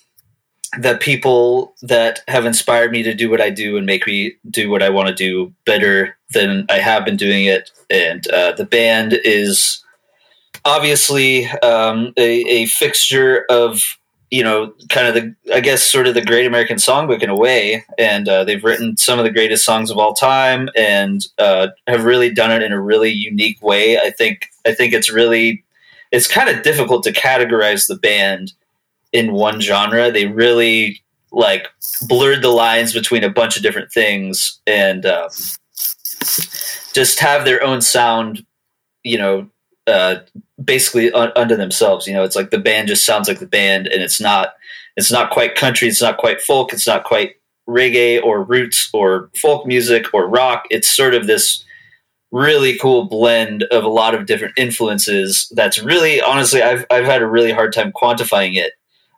D: the people that have inspired me to do what I do and make me do what I want to do better than I have been doing it. And uh, the band is obviously um, a, a fixture of you know kind of the I guess sort of the Great American Songbook in a way, and uh, they've written some of the greatest songs of all time and uh, have really done it in a really unique way. I think I think it's really it's kind of difficult to categorize the band in one genre. They really like blurred the lines between a bunch of different things and um, just have their own sound. You know, uh, basically un- under themselves. You know, it's like the band just sounds like the band, and it's not it's not quite country, it's not quite folk, it's not quite reggae or roots or folk music or rock. It's sort of this really cool blend of a lot of different influences. That's really honestly, I've I've had a really hard time quantifying it,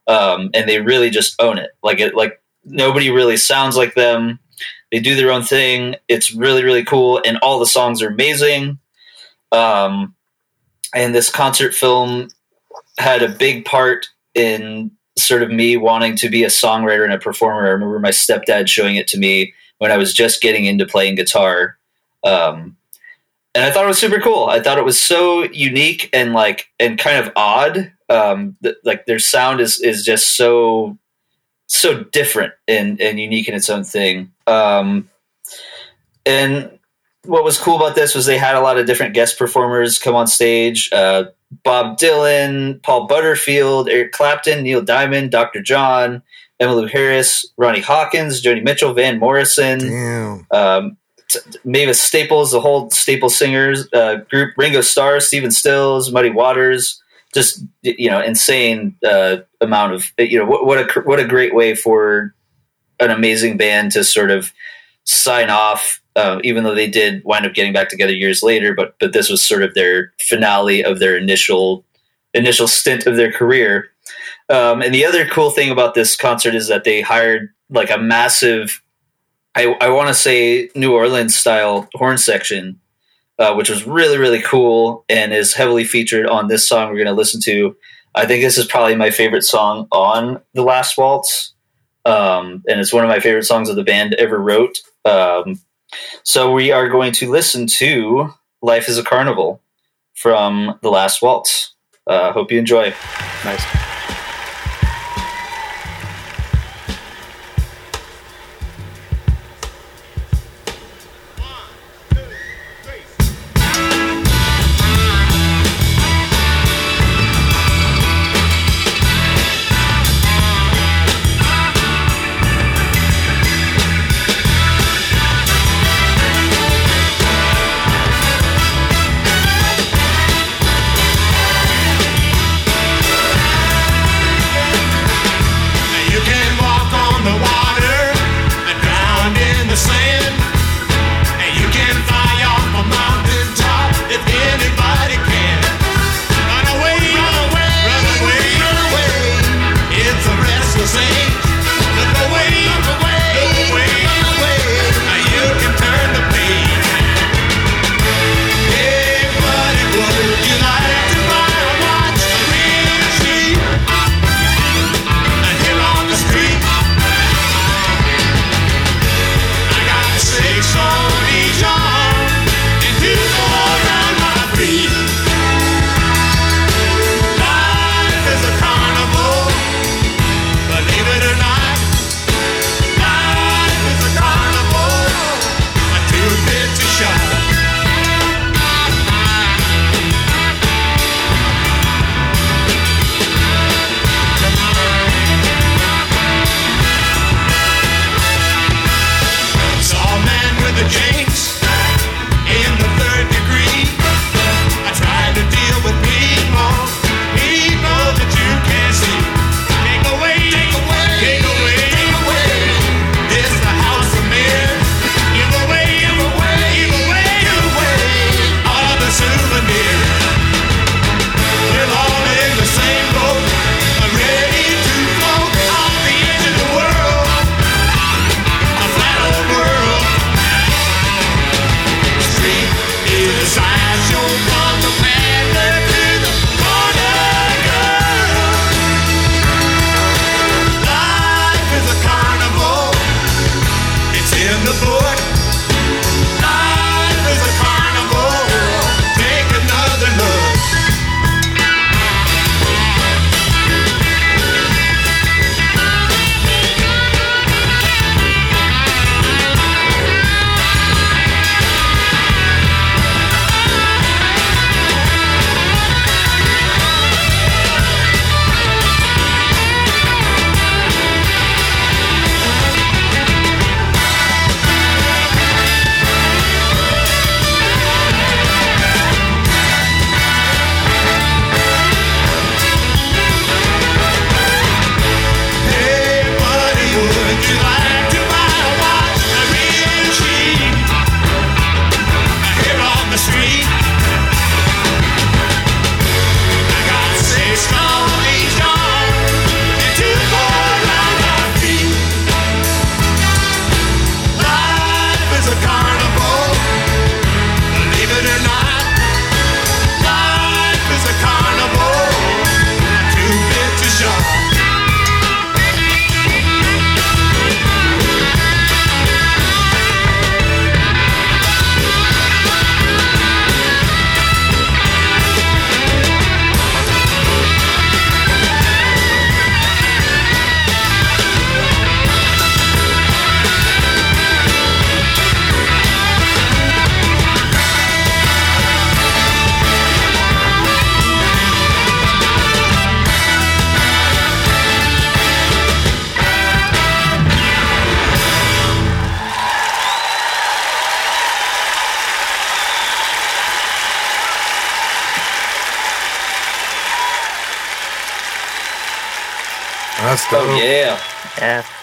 D: um, and they really just own it. Like it, like nobody really sounds like them. They do their own thing. It's really really cool, and all the songs are amazing. Um, and this concert film had a big part in sort of me wanting to be a songwriter and a performer. I remember my stepdad showing it to me when I was just getting into playing guitar. Um, and I thought it was super cool. I thought it was so unique and like and kind of odd. Um, th- like their sound is is just so so different and and unique in its own thing. Um, and what was cool about this was they had a lot of different guest performers come on stage. Uh, Bob Dylan, Paul Butterfield, Eric Clapton, Neil Diamond, Dr. John, Emmylou Harris, Ronnie Hawkins, Joni Mitchell, Van Morrison, um, t- Mavis Staples, the whole Staples singers uh, group, Ringo Starr, Stephen Stills, Muddy Waters, just you know, insane uh, amount of you know what, what a what a great way for an amazing band to sort of sign off. Uh, even though they did wind up getting back together years later, but but this was sort of their finale of their initial initial stint of their career. Um, and the other cool thing about this concert is that they hired like a massive I, I want to say New Orleans style horn section, uh, which was really, really cool and is heavily featured on this song we're going to listen to. I think this is probably my favorite song on The Last Waltz. Um, and it's one of my favorite songs of the band ever wrote. Um, so we are going to listen to Life is a Carnival from The Last Waltz. Uh, hope you enjoy.
C: Nice.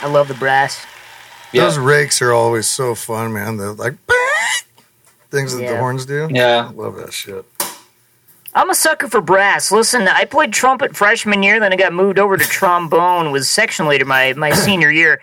F: I love the brass.
D: Yeah.
A: Those rakes are always so fun, man. The like things that the horns do.
D: Yeah.
A: I love that shit.
F: I'm a sucker for brass. Listen, I played trumpet freshman year, then I got moved over to trombone, was section leader my, my senior year.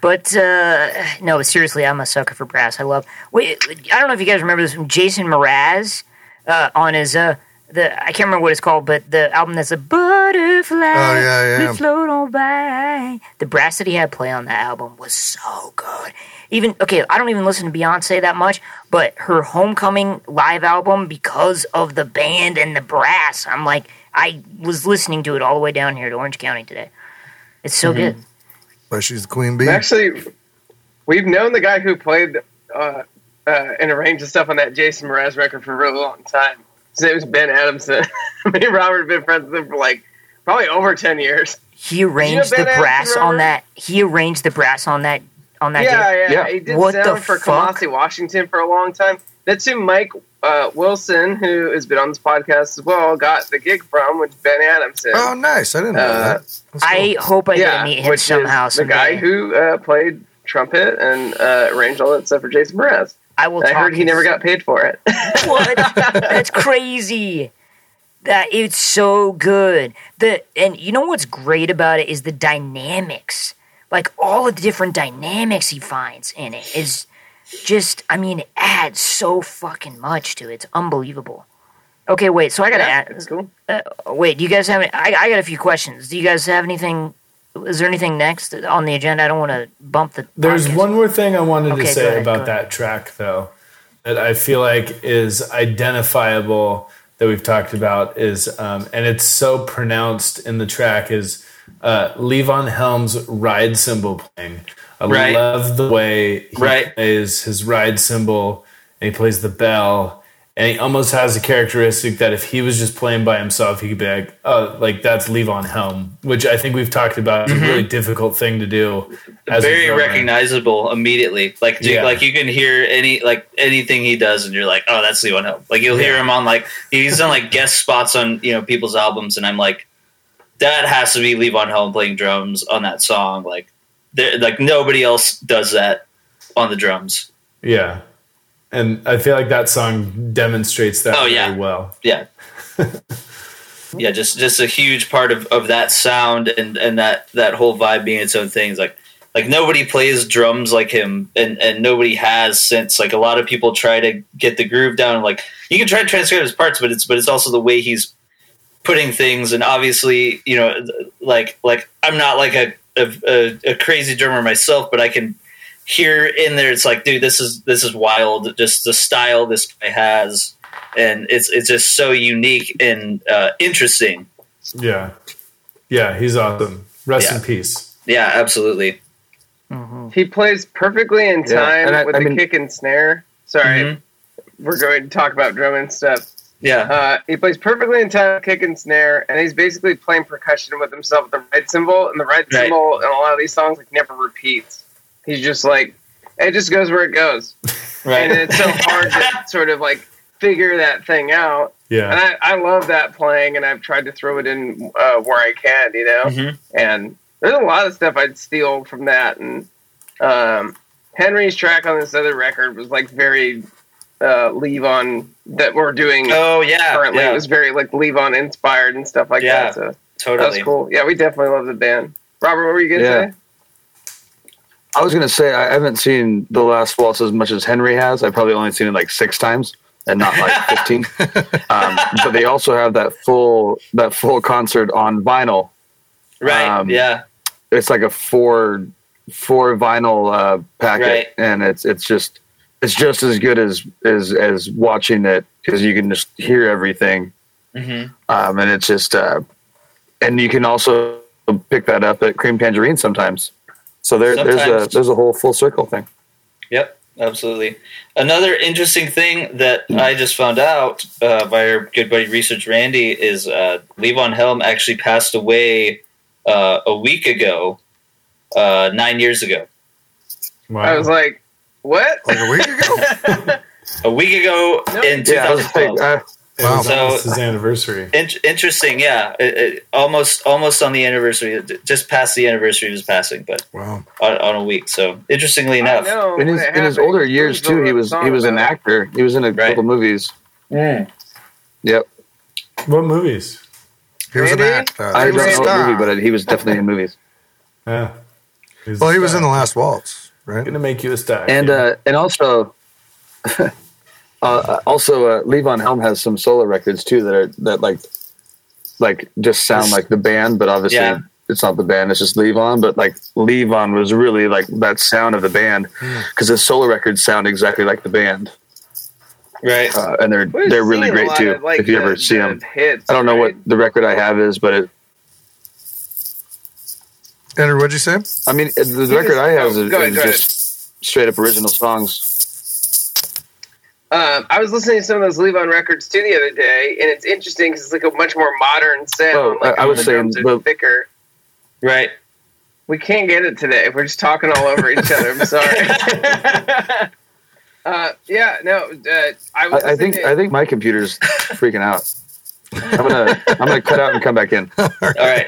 F: But uh, no, seriously, I'm a sucker for brass. I love. Wait, I don't know if you guys remember this from Jason Mraz uh, on his uh, the I can't remember what it's called, but the album that's a butterfly.
A: Oh, yeah, yeah.
F: We float on by. The brass that he had play on that album was so good. Even okay, I don't even listen to Beyonce that much, but her Homecoming live album because of the band and the brass. I'm like, I was listening to it all the way down here to Orange County today. It's so good.
A: But she's the queen bee.
E: Actually, we've known the guy who played uh, uh, and arranged the stuff on that Jason Mraz record for a really long time. His name is Ben Adamson. Me and Robert have been friends with him for like probably over ten years.
F: He arranged
E: Ben
F: the
E: Adamson,
F: brass on that. He arranged the brass on that on that.
E: Yeah,
F: day.
E: yeah,
C: Yeah.
E: He did
F: What the
E: sound for
F: fuck?
E: Kamasi Washington for a long time. That's who Mike uh, Wilson, who has been on this podcast as well, got the gig from with Ben Adamson.
A: oh, nice. I didn't know
E: Uh,
A: that. Cool.
F: I hope I get
E: yeah,
F: to meet him somehow.
E: is the guy who uh, played trumpet and uh, arranged all that stuff for Jason Mraz.
F: I will.
E: I
F: talk
E: heard he never got paid for it.
F: what? That's crazy. That it's so good. The and you know what's great about it is the dynamics. Like all of the different dynamics he finds in it is just I mean it adds so fucking much to it. It's unbelievable. Okay, wait. So I gotta
E: yeah, it's cool.
F: Uh, wait, do you guys have? Any, I I got a few questions. Do you guys have anything? Is there anything next on the agenda? I don't want to bump the.
B: There's
F: podcast.
B: one more thing I wanted
F: Okay,
B: to say
F: ahead,
B: about that track, though, that I feel like is identifiable that we've talked about is, um, and it's so pronounced in the track is uh, Levon Helm's ride cymbal playing. I
D: Right.
B: love the way he
D: Right.
B: plays his ride cymbal and he plays the bell. And he almost has a characteristic that if he was just playing by himself, he could be like, "Oh, like that's Levon Helm," which I think we've talked about. It's a mm-hmm. really difficult thing to do.
D: Very recognizable immediately. Like you,
B: Yeah.
D: like you can hear any like anything he does, and you're like, oh, that's Levon Helm. Like you'll hear him on like he's done like guest spots on you know people's albums, and I'm like, that has to be Levon Helm playing drums on that song. Like, there, like nobody else does that on the drums.
B: Yeah. And I feel like that song demonstrates that
D: Oh,
B: very
D: yeah.
B: well.
D: Yeah. yeah, just just a huge part of, of that sound and, and that, that whole vibe being its own thing. It's like like nobody plays drums like him and, and nobody has since like a lot of people try to get the groove down like you can try to transcribe his parts but it's but it's also the way he's putting things and obviously you know like like I'm not like a a, a, a crazy drummer myself but I can hear in there it's like dude this is this is wild just the style this guy has and it's it's just so unique and uh, interesting
B: Yeah. Yeah, he's awesome. Rest
D: Yeah.
B: in peace.
D: yeah absolutely
E: He plays perfectly in time
C: and I-
E: with
C: I
E: the
C: mean-
E: kick and snare. Sorry,
D: Mhm.
E: we're going to talk about drum and stuff.
D: yeah
E: Uh, he plays perfectly in time, kick and snare, and he's basically playing percussion with himself with the ride cymbal. And the ride
D: Right.
E: cymbal in a lot of these songs like never repeats. He's just like it just goes where it goes,
D: right.
E: and it's so hard to sort of like figure that thing out. And
B: Yeah.
E: I, I love that playing, and I've tried to throw it in uh, where I can, you know.
D: Mhm.
E: And there's a lot of stuff I'd steal from that. And um, Henry's track on this other record was like very uh, On that we're doing
D: oh yeah
E: currently.
D: yeah,
E: It was very like Levon inspired and stuff like
D: Yeah,
E: that. So that
D: totally
E: was cool. Yeah, we definitely love the band. Robert, what were you gonna
C: Yeah.
E: say?
C: I was gonna say I haven't seen the last waltz as much as Henry has. I've probably only seen it like six times and not like fifteen. um, but they also have that full that full concert on vinyl.
D: right
C: um,
D: yeah
C: It's like a four four vinyl uh, packet,
D: Right.
C: and it's it's just it's just as good as as as watching it because you can just hear everything,
D: hmm
C: um, and it's just uh, and you can also pick that up at Cream Tangerine sometimes. So there, there's a there's a whole full circle thing.
D: Yep, absolutely. Another interesting thing that I just found out uh, by our good buddy Research Randy is uh, Levon Helm actually passed away uh, a week ago, uh, nine years ago.
B: Wow.
E: I was like, what?
A: Like a week ago?
D: A week ago
E: No.
D: in
C: Yeah, I was
D: 2012.
C: like, uh,
B: It
A: Wow.
B: was
D: So-
B: almost his anniversary.
D: In- interesting, yeah. It, it, almost, almost on the anniversary, just past the anniversary of his passing, but
A: Wow.
D: on, on a week. So interestingly enough,
E: know.
C: In his in his older years too, he was he was an actor. He was in a
D: Right.
C: couple movies.
D: Mm.
C: Yep.
B: What movies?
A: He was an
E: Randy?
A: actor.
C: I
A: He
C: don't
A: was a
C: know what movie, but he was definitely in movies.
B: Yeah.
A: Well, he was in the last waltz, right?
B: Gonna make you a star.
C: And
B: kid.
C: uh, and also, uh, also uh, Levon Helm has some solo records too that are that like like just sound like the band, but obviously
D: Yeah.
C: it's not the band. It's just Levon. But like Levon was really like that sound of the band because his solo records sound exactly like the band,
D: right?
C: uh, and they're
E: We're
C: they're really great too.
E: of, like,
C: if you
E: the-
C: ever see
E: the
C: them,
E: hits,
C: I don't know
E: right?
C: what the record I have is, but it,
A: Andrew, what'd you say?
C: I mean the record I have
E: oh,
C: is, is just straight up original songs.
E: Um, I was listening to some of those Levon records too the other day, and it's interesting because it's like a much more modern sound.
C: Oh,
E: like
C: I- I was
E: the
C: saying,
E: drums are
C: but-
E: thicker.
D: Right.
E: We can't get it today. We're just talking all over each other. I'm sorry. uh, yeah, no. Uh, I was.
C: I, I think
E: to-
C: I think my computer's freaking out. I'm gonna I'm gonna cut out and come back in.
D: All right.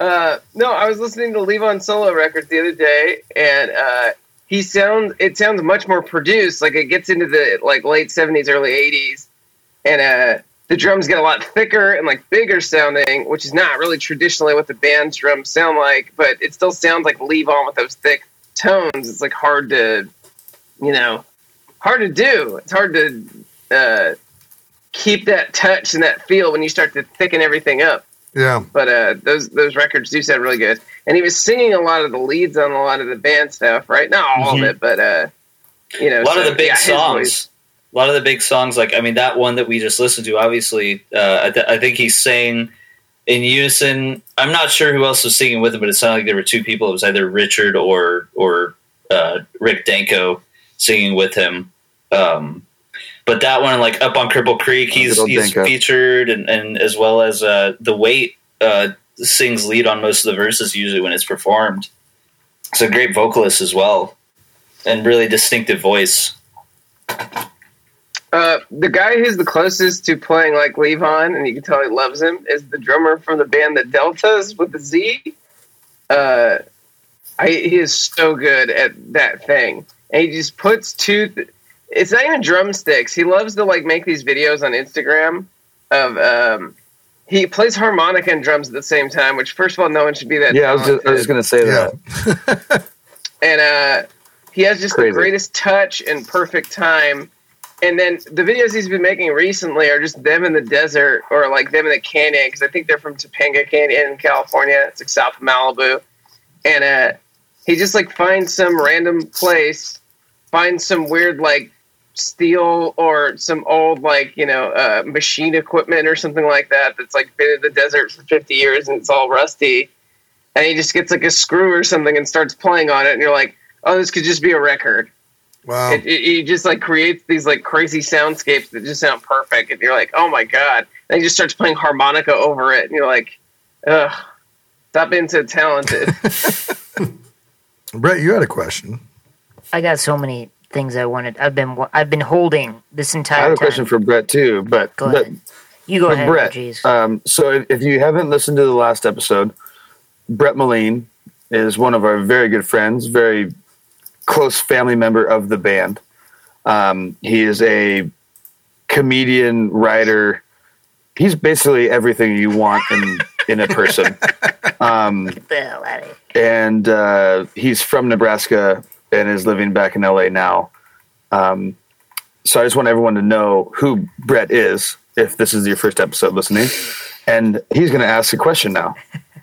E: Uh, no, I was listening to Levon solo records the other day, and uh, he sounds. It sounds much more produced. Like it gets into the like late seventies, early eighties, and uh, the drums get a lot thicker and like bigger sounding, which is not really traditionally what the band's drums sound like. But it still sounds like Levon with those thick tones. It's like hard to, you know, hard to do. It's hard to uh, keep that touch and that feel when you start to thicken everything up
A: Yeah.
E: but uh, those those records do sound really good. And he was singing a lot of the leads on a lot of the band stuff, right? Not all
D: Mhm.
E: of it, but uh, you know,
D: a lot of the big
E: yeah,
D: songs. A lot of the big songs, like I mean, that one that we just listened to. Obviously, uh, I, th- I think he's saying in unison. I'm not sure who else was singing with him, but it sounded like there were two people. It was either Richard or or uh, Rick Danko singing with him. Um, but that one, like up on Cripple Creek, he's he's featured, and, and as well as uh, the Weight uh, sings lead on most of the verses usually when it's performed. So great vocalist as well, and really distinctive voice.
E: Uh, the guy who's the closest to playing like Levon, and you can tell he loves him, is the drummer from the band The Deltas with the Z. Uh, I, he is so good at that thing, and he just puts two. Th- it's not even drumsticks. He loves to like make these videos on Instagram of. Um, he plays harmonica and drums at the same time, which first of all, no one should be that.
C: Yeah, I was just, I was just gonna say
A: Yeah.
C: that.
E: and uh, he has just
C: Crazy.
E: the greatest touch and perfect time. And then the videos he's been making recently are just them in the desert or like them in the canyon because I think they're from Topanga Canyon in California. It's like south of Malibu, and uh, he just like finds some random place, finds some weird like steel or some old like you know uh, machine equipment or something like that that's like been in the desert for 50 years and it's all rusty and he just gets like a screw or something and starts playing on it and you're like oh this could just be a record
A: Wow.
E: it, it, he just like creates these like crazy soundscapes that just sound perfect and you're like oh my god and he just starts playing harmonica over it and you're like ugh stop being so talented
A: Brett, you had a question.
F: I got so many things I wanted. I've been I've been holding this entire
C: I have a
F: time.
C: question for Brett too, but,
F: Go
C: but
F: ahead. you go ahead.
C: Brett. Um, so if, if you haven't listened to the last episode, Brett Maline is one of our very good friends, very close family member of the band. Um, he is a comedian, writer. He's basically everything you want in in a person. Um,
F: Get the hell out of here.
C: and uh, he's from Nebraska and is living back in LA now. Um, so I just want everyone to know who Brett is if this is your first episode listening. And he's going to ask a question now.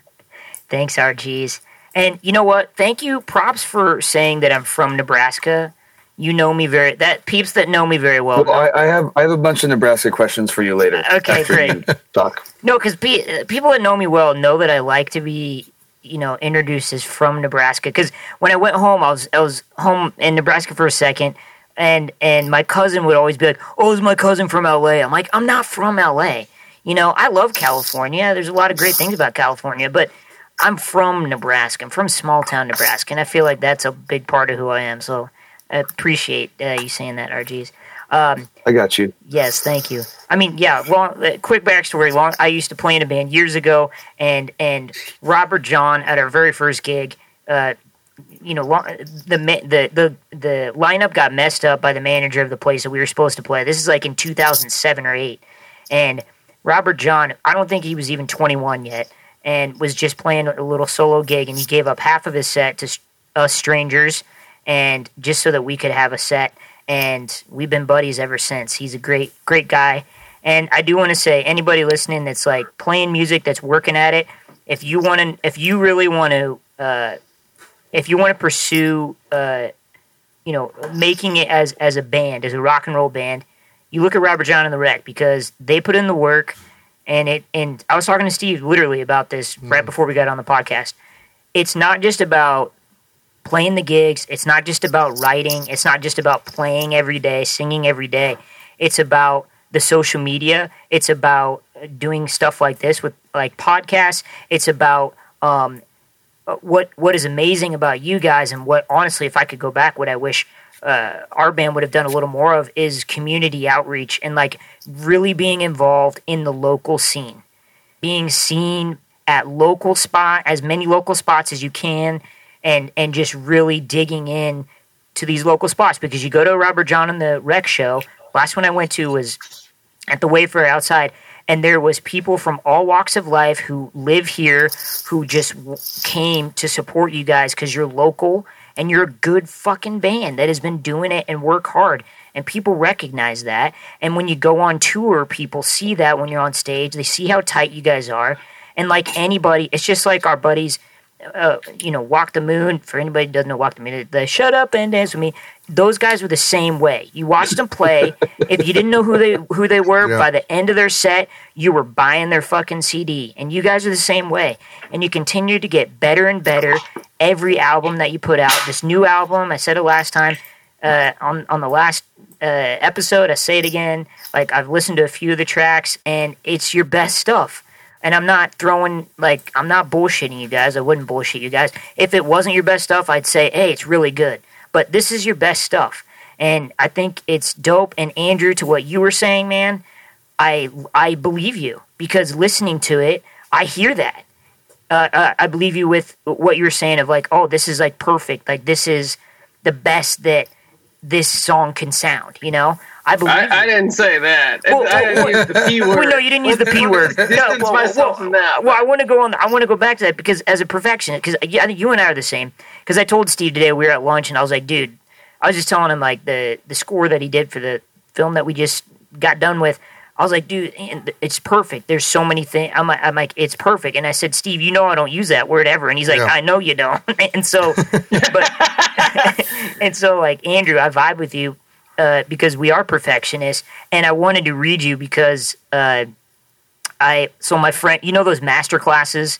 F: Thanks, RGs. And you know what? Thank you. Props for saying that I'm from Nebraska. You know me very that peeps that know me very well.
C: Well, I, I have I have a bunch of Nebraska questions for you later.
F: Okay, great.
C: Talk.
F: No, because pe- people that know me well know that I like to be, you know, introduces from Nebraska. Because when I went home, I was I was home in Nebraska for a second, and and my cousin would always be like, "Oh, is my cousin from L.A.?" I'm like, "I'm not from L.A." You know, I love California. There's a lot of great things about California, but I'm from Nebraska. I'm from small town Nebraska, and I feel like that's a big part of who I am. So I appreciate uh, you saying that, RGs. Um,
C: I got you.
F: Yes, thank you. I mean, yeah. Long, uh, quick backstory. Long, I used to play in a band years ago, and and Robert John at our very first gig, uh, you know, long, the the the the lineup got messed up by the manager of the place that we were supposed to play. This is like in 2007 or eight, and Robert John, I don't think he was even 21 yet, and was just playing a little solo gig, and he gave up half of his set to us strangers, and just so that we could have a set and we've been buddies ever since. He's a great, great guy. And I do want to say, anybody listening that's like playing music, that's working at it, if you want to, if you really want to, uh, if you want to pursue, uh, you know, making it as as a band, as a rock and roll band, you look at Robert John and the Wreck because they put in the work. And it, and I was talking to Steve literally about this right before we got on the podcast. It's not just about playing the gigs. It's not just about writing. It's not just about playing every day, singing every day. It's about the social media. It's about doing stuff like this with like podcasts. It's about um, what what is amazing about you guys and what honestly, if I could go back, what I wish uh, our band would have done a little more of is community outreach and like really being involved in the local scene, being seen at local spot as many local spots as you can and and just really digging in to these local spots because you go to Robert John and the Wreck Show. Last one I went to was at the Wayfarer outside, and there was people from all walks of life who live here who just came to support you guys because you're local and you're a good fucking band that has been doing it and work hard. And people recognize that. And when you go on tour, people see that when you're on stage. They see how tight you guys are. And like anybody, it's just like our buddies uh, you know, Walk the Moon. For anybody who doesn't know Walk the Moon, the Shut Up and Dance with Me. Those guys were the same way. You watched them play. if you didn't know who they who they were
A: Yeah.
F: by the end of their set, you were buying their fucking CD. And you guys are the same way. And you continue to get better and better every album that you put out. This new album, I said it last time uh, on on the last uh, episode. I say it again. Like I've listened to a few of the tracks, and it's your best stuff. And I'm not throwing like I'm not bullshitting you guys. I wouldn't bullshit you guys. If it wasn't your best stuff, I'd say, hey, it's really good. But this is your best stuff, and I think it's dope. And Andrew, to what you were saying, man, I I believe you because listening to it, I hear that. Uh, uh, I believe you with what you were saying of like, oh, this is like perfect. Like this is the best that this song can sound. You know, I believe.
E: I, I didn't say that.
F: Well,
E: I didn't
F: well,
E: use the p word.
F: Well, no, you didn't use the p word. No,
E: Distance
F: well,
E: myself
F: well,
E: that.
F: Well, I want to go on. I want to go back to that because as a perfectionist, because I think you and I are the same. Because I told Steve today we were at lunch and I was like, dude, I was just telling him like the the score that he did for the film that we just got done with. I was like, dude, it's perfect. There's so many things. I'm like, I'm like, it's perfect. And I said, Steve, you know I don't use that word ever. And he's like,
A: Yeah.
F: I know you don't. and so, but, and so like Andrew, I vibe with you uh, because we are perfectionists. And I wanted to read you because uh, I so my friend, you know those master classes.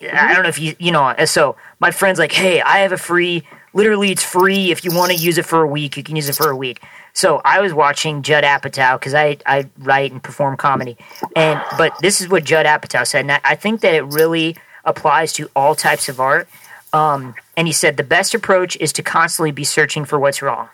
F: I don't know if you you know. So my friend's like, hey, I have a free. Literally, it's free. If you want to use it for a week, you can use it for a week. So I was watching Judd Apatow because I I write and perform comedy, and but this is what Judd Apatow said, and I, I think that it really applies to all types of art. Um, and he said the best approach is to constantly be searching for what's wrong,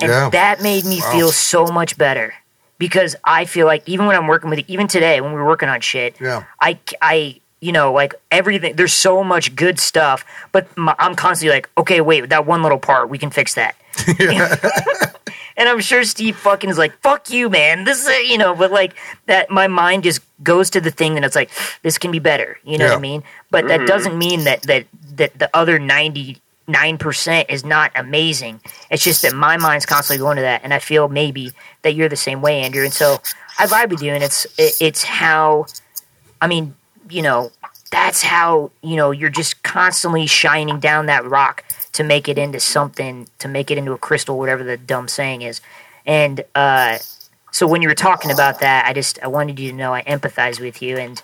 F: and
A: Yeah.
F: that made me
A: Wow.
F: feel so much better because I feel like even when I'm working with even today when we're working on shit,
A: Yeah.
F: I I you know like everything. There's so much good stuff, but my, I'm constantly like, okay, wait, that one little part, we can fix that. and I'm sure Steve fucking is like, fuck you, man. This is you know, but like that, my mind just goes to the thing and it's like, this can be better. You know what I mean? But that mm. doesn't mean that that that the other ninety nine percent is not amazing. It's just that my mind's constantly going to that, and I feel maybe that you're the same way, Andrew. And so I vibe with you, and it's it, it's how, I mean, you know, that's how you know you're just constantly shining down that rock to make it into something, to make it into a crystal, whatever the dumb saying is, and uh, so when you were talking about that, I just I wanted you to know I empathize with you, and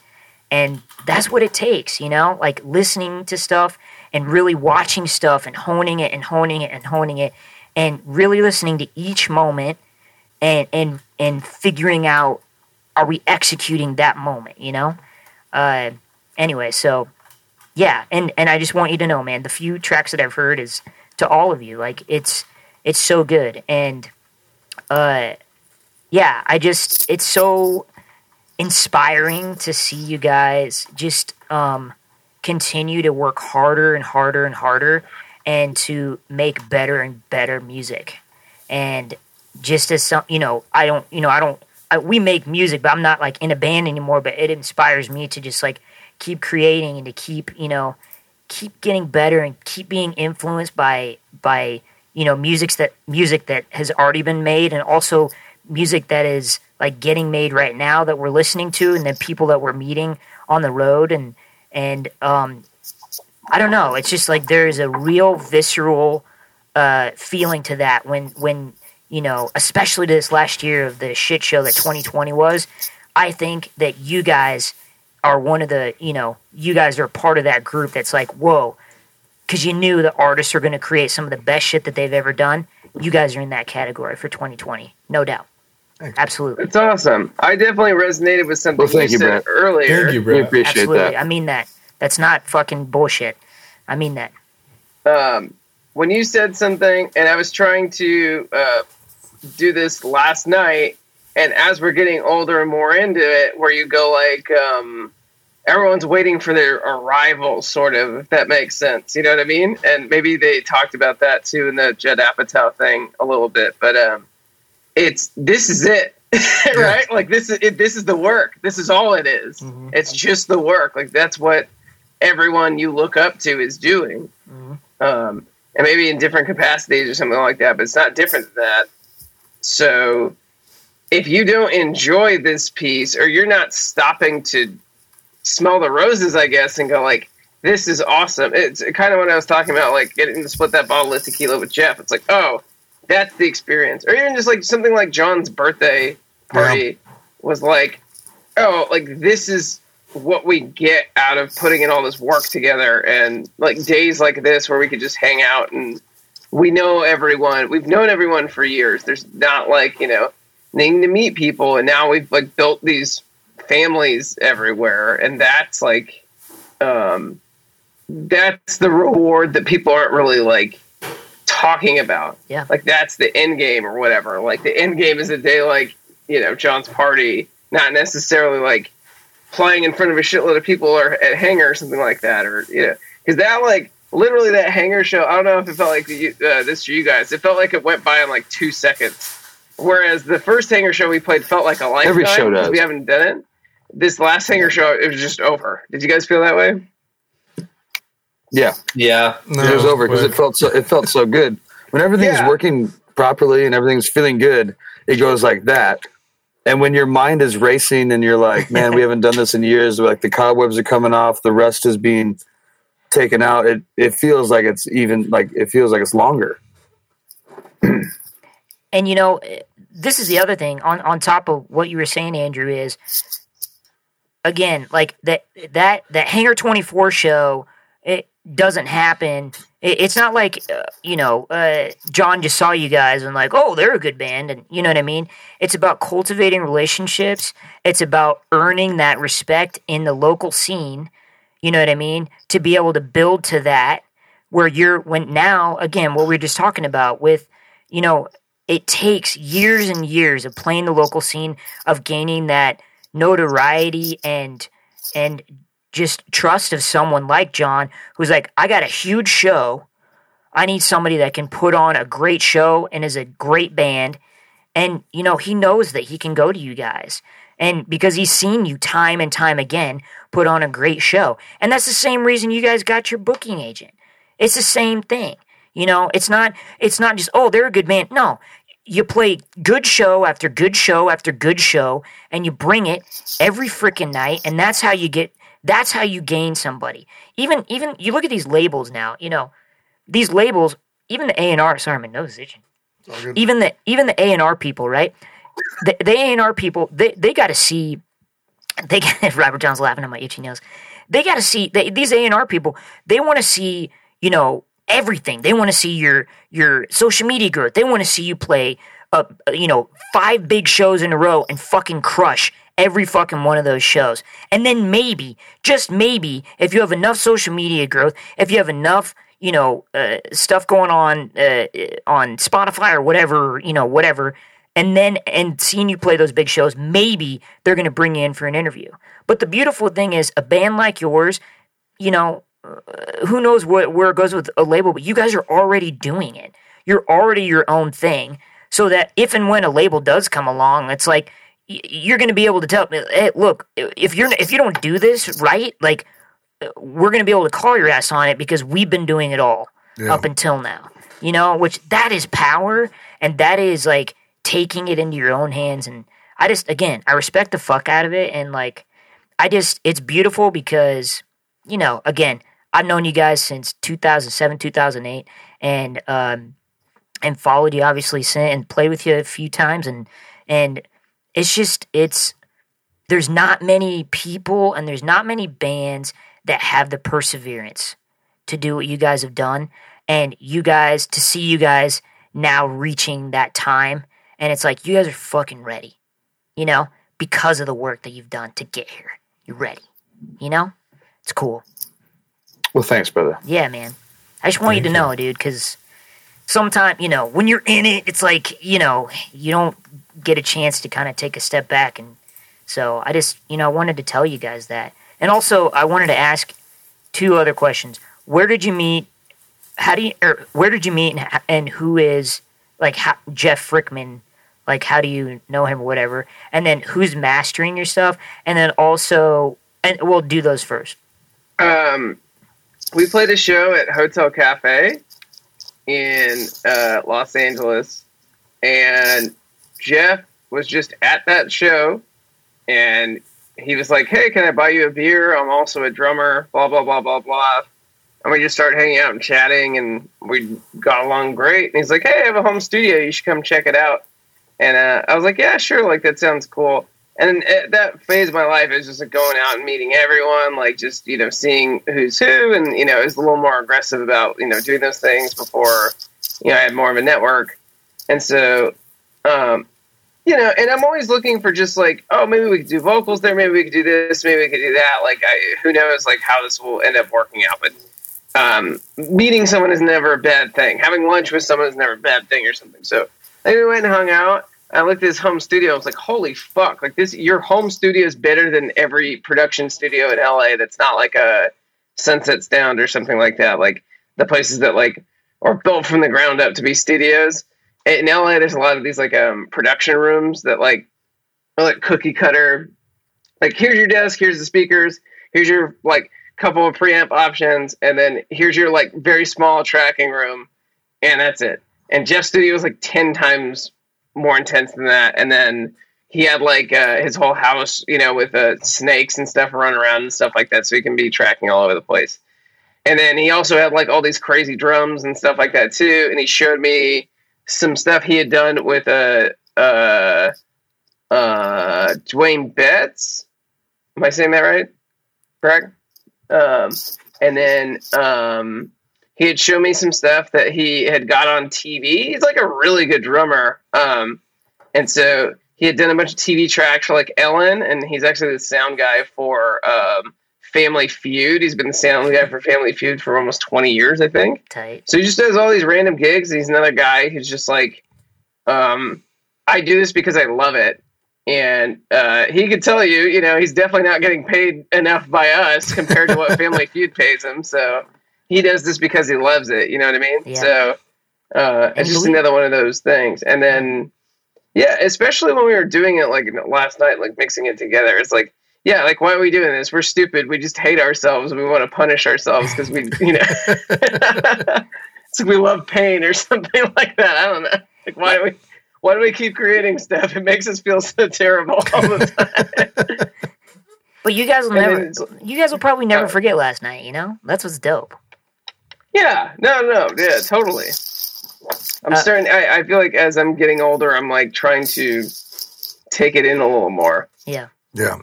F: and that's what it takes, you know, like listening to stuff and really watching stuff and honing it and honing it and honing it and really listening to each moment and and and figuring out are we executing that moment, you know? Uh anyway, so yeah, and and I just want you to know, man, the few tracks that I've heard is to all of you, like it's it's so good and uh yeah, I just it's so inspiring to see you guys just um, continue to work harder and harder and harder and to make better and better music. And just as some, you know, I don't, you know, I don't, I, we make music, but I'm not like in a band anymore. But it inspires me to just like keep creating and to keep, you know, keep getting better and keep being influenced by by you know music that music that has already been made and also music that is like getting made right now that we're listening to and then people that we're meeting on the road and and um I don't know. It's just like there's a real visceral uh feeling to that when when you know especially to this last year of the shit show that 2020 was I think that you guys are one of the you know you guys are part of that group that's like whoa because you knew the artists are going to create some of the best shit that they've ever done. You guys are in that category for 2020 no doubt absolutely
E: It's awesome. I definitely resonated with something
C: Well, thank
E: you
C: you,
E: said
C: Brett.
E: earlier.
B: Thank you,
C: We appreciate
F: absolutely
C: that.
F: i mean that that's not fucking bullshit i mean that
E: um, when you said something, and I was trying to uh, do this last night, and as we're getting older and more into it, where you go like, um, everyone's waiting for their arrival, sort of, if that makes sense. You know what I mean? And maybe they talked about that too in the Judd Apatow thing a little bit, but um, it's this is it. right like this is it, this is the work this is all it is.
F: Mhm.
E: it's just the work like that's what everyone you look up to is doing
F: Mhm.
E: um, and maybe in different capacities or something like that, but it's not different than that. So if you don't enjoy this piece or you're not stopping to smell the roses, I guess, and go like, this is awesome. It's kind of what I was talking about, like getting to split that bottle of tequila with Jeff. It's like, oh, that's the experience. Or even just like something like John's birthday party was like, oh, like this is what we get out of putting in all this work together and like days like this where we could just hang out and we know everyone we've known everyone for years. There's not like you know needing to meet people. And now we've like built these families everywhere. And that's like um that's the reward that people aren't really like talking about.
F: Yeah.
E: like that's the end game or whatever. Like the end game is a day like you know john's party not necessarily like playing in front of a shitload of people or at hangar or something like that or you know because that like literally that hangar show i don't know if it felt like you, uh, this for you guys it felt like it went by in like two seconds. Whereas the first hangar show we played felt like a lifetime
C: Every show
E: 'cause
C: does.
E: we haven't done it. This last hangar show it was just over. Did you guys feel that way
C: Yeah,
D: Yeah.
A: No,
C: it was over because it felt so. It felt so good when everything's
E: Yeah.
C: working properly and everything's feeling good. It goes like that, and when your mind is racing and you're like, "Man, we haven't done this in years." Like the cobwebs are coming off, the rust is being taken out. It it feels like it's even like it feels like it's longer.
F: And you know, this is the other thing on on top of what you were saying, Andrew. Is again like that that that Hangar Twenty Four show. Doesn't happen. It's not like uh, you know uh, John just saw you guys and like, oh, they're a good band, and you know what I mean. It's about cultivating relationships. It's about earning that respect in the local scene. You know what I mean? To be able to build to that, where you're when now again what we were just talking about with you know it takes years and years of playing the local scene of gaining that notoriety and and just trust of someone like John who's like I got a huge show. I need somebody that can put on a great show and is a great band. And you know he knows that he can go to you guys. And because he's seen you time and time again put on a great show. And that's the same reason you guys got your booking agent. It's the same thing. You know it's not it's not just oh they're a good band. No. You play good show after good show after good show and you bring it every freaking night and that's how you get that's how you gain somebody even even you look at these labels now you know these labels even the a&r sorry my nose is itching even the even the A and R people, right? The, the A and R people, they they got to see. They got, Robert John's laughing at my itchy nose. They got to see they, these A and R people. They want to see you know everything. They want to see your your social media growth. They want to see you play uh, you know five big shows in a row and fucking crush every fucking one of those shows. And then maybe, just maybe, if you have enough social media growth, if you have enough you know uh, stuff going on uh, on Spotify or whatever you know whatever, and then and seeing you play those big shows, maybe they're going to bring you in for an interview. But the beautiful thing is, a band like yours, you know, uh, who knows what where it goes with a label, but you guys are already doing it. You're already your own thing, so that if and when a label does come along, it's like you're going to be able to tell, hey, look, if you're if you don't do this right, like we're going to be able to call your ass on it because we've been doing it all
A: Yeah.
F: up until now. You know, which that is power and that is like taking it into your own hands. And I just, again, I respect the fuck out of it. And like, I just, it's beautiful because, you know, again, I've known you guys since 2007, 2008, and, um, and followed you obviously and played with you a few times. And, and it's just, it's, there's not many people and there's not many bands that have the perseverance to do what you guys have done. And you guys to see you guys now reaching that time and it's like you guys are fucking ready you know because of the work that you've done to get here. You're ready you know? It's cool.
C: Well, thanks, brother.
F: yeah man. I just want you to know dude because sometimes you know when you're in it it's like you know you don't get a chance to kind of take a step back and so i just you know i wanted to tell you guys that. And also i wanted to ask two other questions. Where did you meet how do you or where did you meet and, and who is like how, jeff frickman? Like how do you know him or whatever? And then who's mastering your stuff and then also and we'll do those first.
E: Um, we played a show at Hotel Cafe in uh, Los Angeles, and Jeff was just at that show, and he was like, "Hey, can I buy you a beer? I'm also a drummer." Blah blah blah blah blah. And we just started hanging out and chatting, and we got along great. And he's like, "Hey, I have a home studio. You should come check it out." And uh, I was like, "Yeah, sure. Like that sounds cool." And at that phase of my life is just like going out and meeting everyone, like just you know seeing who's who, and you know is a little more aggressive about you know doing those things before you know I had more of a network, and so um, you know, and I'm always looking for just like oh maybe we could do vocals there, maybe we could do this, maybe we could do that. Like I, who knows like how this will end up working out, but um, meeting someone is never a bad thing. Having lunch with someone is never a bad thing or something. So we went and hung out. I looked at his home studio. I was like, "Holy fuck! Like this, your home studio is better than every production studio in LA. That's not like a Sunset Sound or something like that. Like the places that like are built from the ground up to be studios. In LA, there's a lot of these like um, production rooms that like are like cookie cutter. Like here's your desk, here's the speakers, here's your like couple of preamp options, and then here's your like very small tracking room, and that's it. And Jeff's studio was like ten times more intense than that. And then he had like uh, his whole house, you know, with uh, snakes and stuff running around and stuff like that, so he can be tracking all over the place. And then he also had like all these crazy drums and stuff like that too. And he showed me some stuff he had done with a uh, uh, uh, Dwayne Betts. Am I saying that right? Correct. Um, and then um, he had shown me some stuff that he had got on TV. He's like a really good drummer. Um, and so he had done a bunch of TV tracks for like Ellen, and he's actually the sound guy for um, Family Feud. He's been the sound guy for Family Feud for almost 20 years, I think.
F: tight
E: So he just does all these random gigs. He's another guy who's just like, um, I do this because I love it. And uh, he could tell you, you know, he's definitely not getting paid enough by us compared to what Family Feud pays him. So he does this because he loves it. You know what I mean?
F: Yeah.
E: So uh, it's just another one of those things. And then, yeah, especially when we were doing it like last night, like mixing it together, it's like, yeah, like why are we doing this? We're stupid. We just hate ourselves. We want to punish ourselves because we, you know, it's like we love pain or something like that. I don't know. Like why do we? Why do we keep creating stuff? It makes us feel so terrible all the time.
F: but you guys will never you guys will probably never
E: Oh.
F: forget last night you know that's what's dope
E: yeah, no, no, yeah, totally. I'm
F: Uh,
E: starting. I, I feel like as I'm getting older, I'm like trying to take it in a little more.
F: yeah
A: Yeah.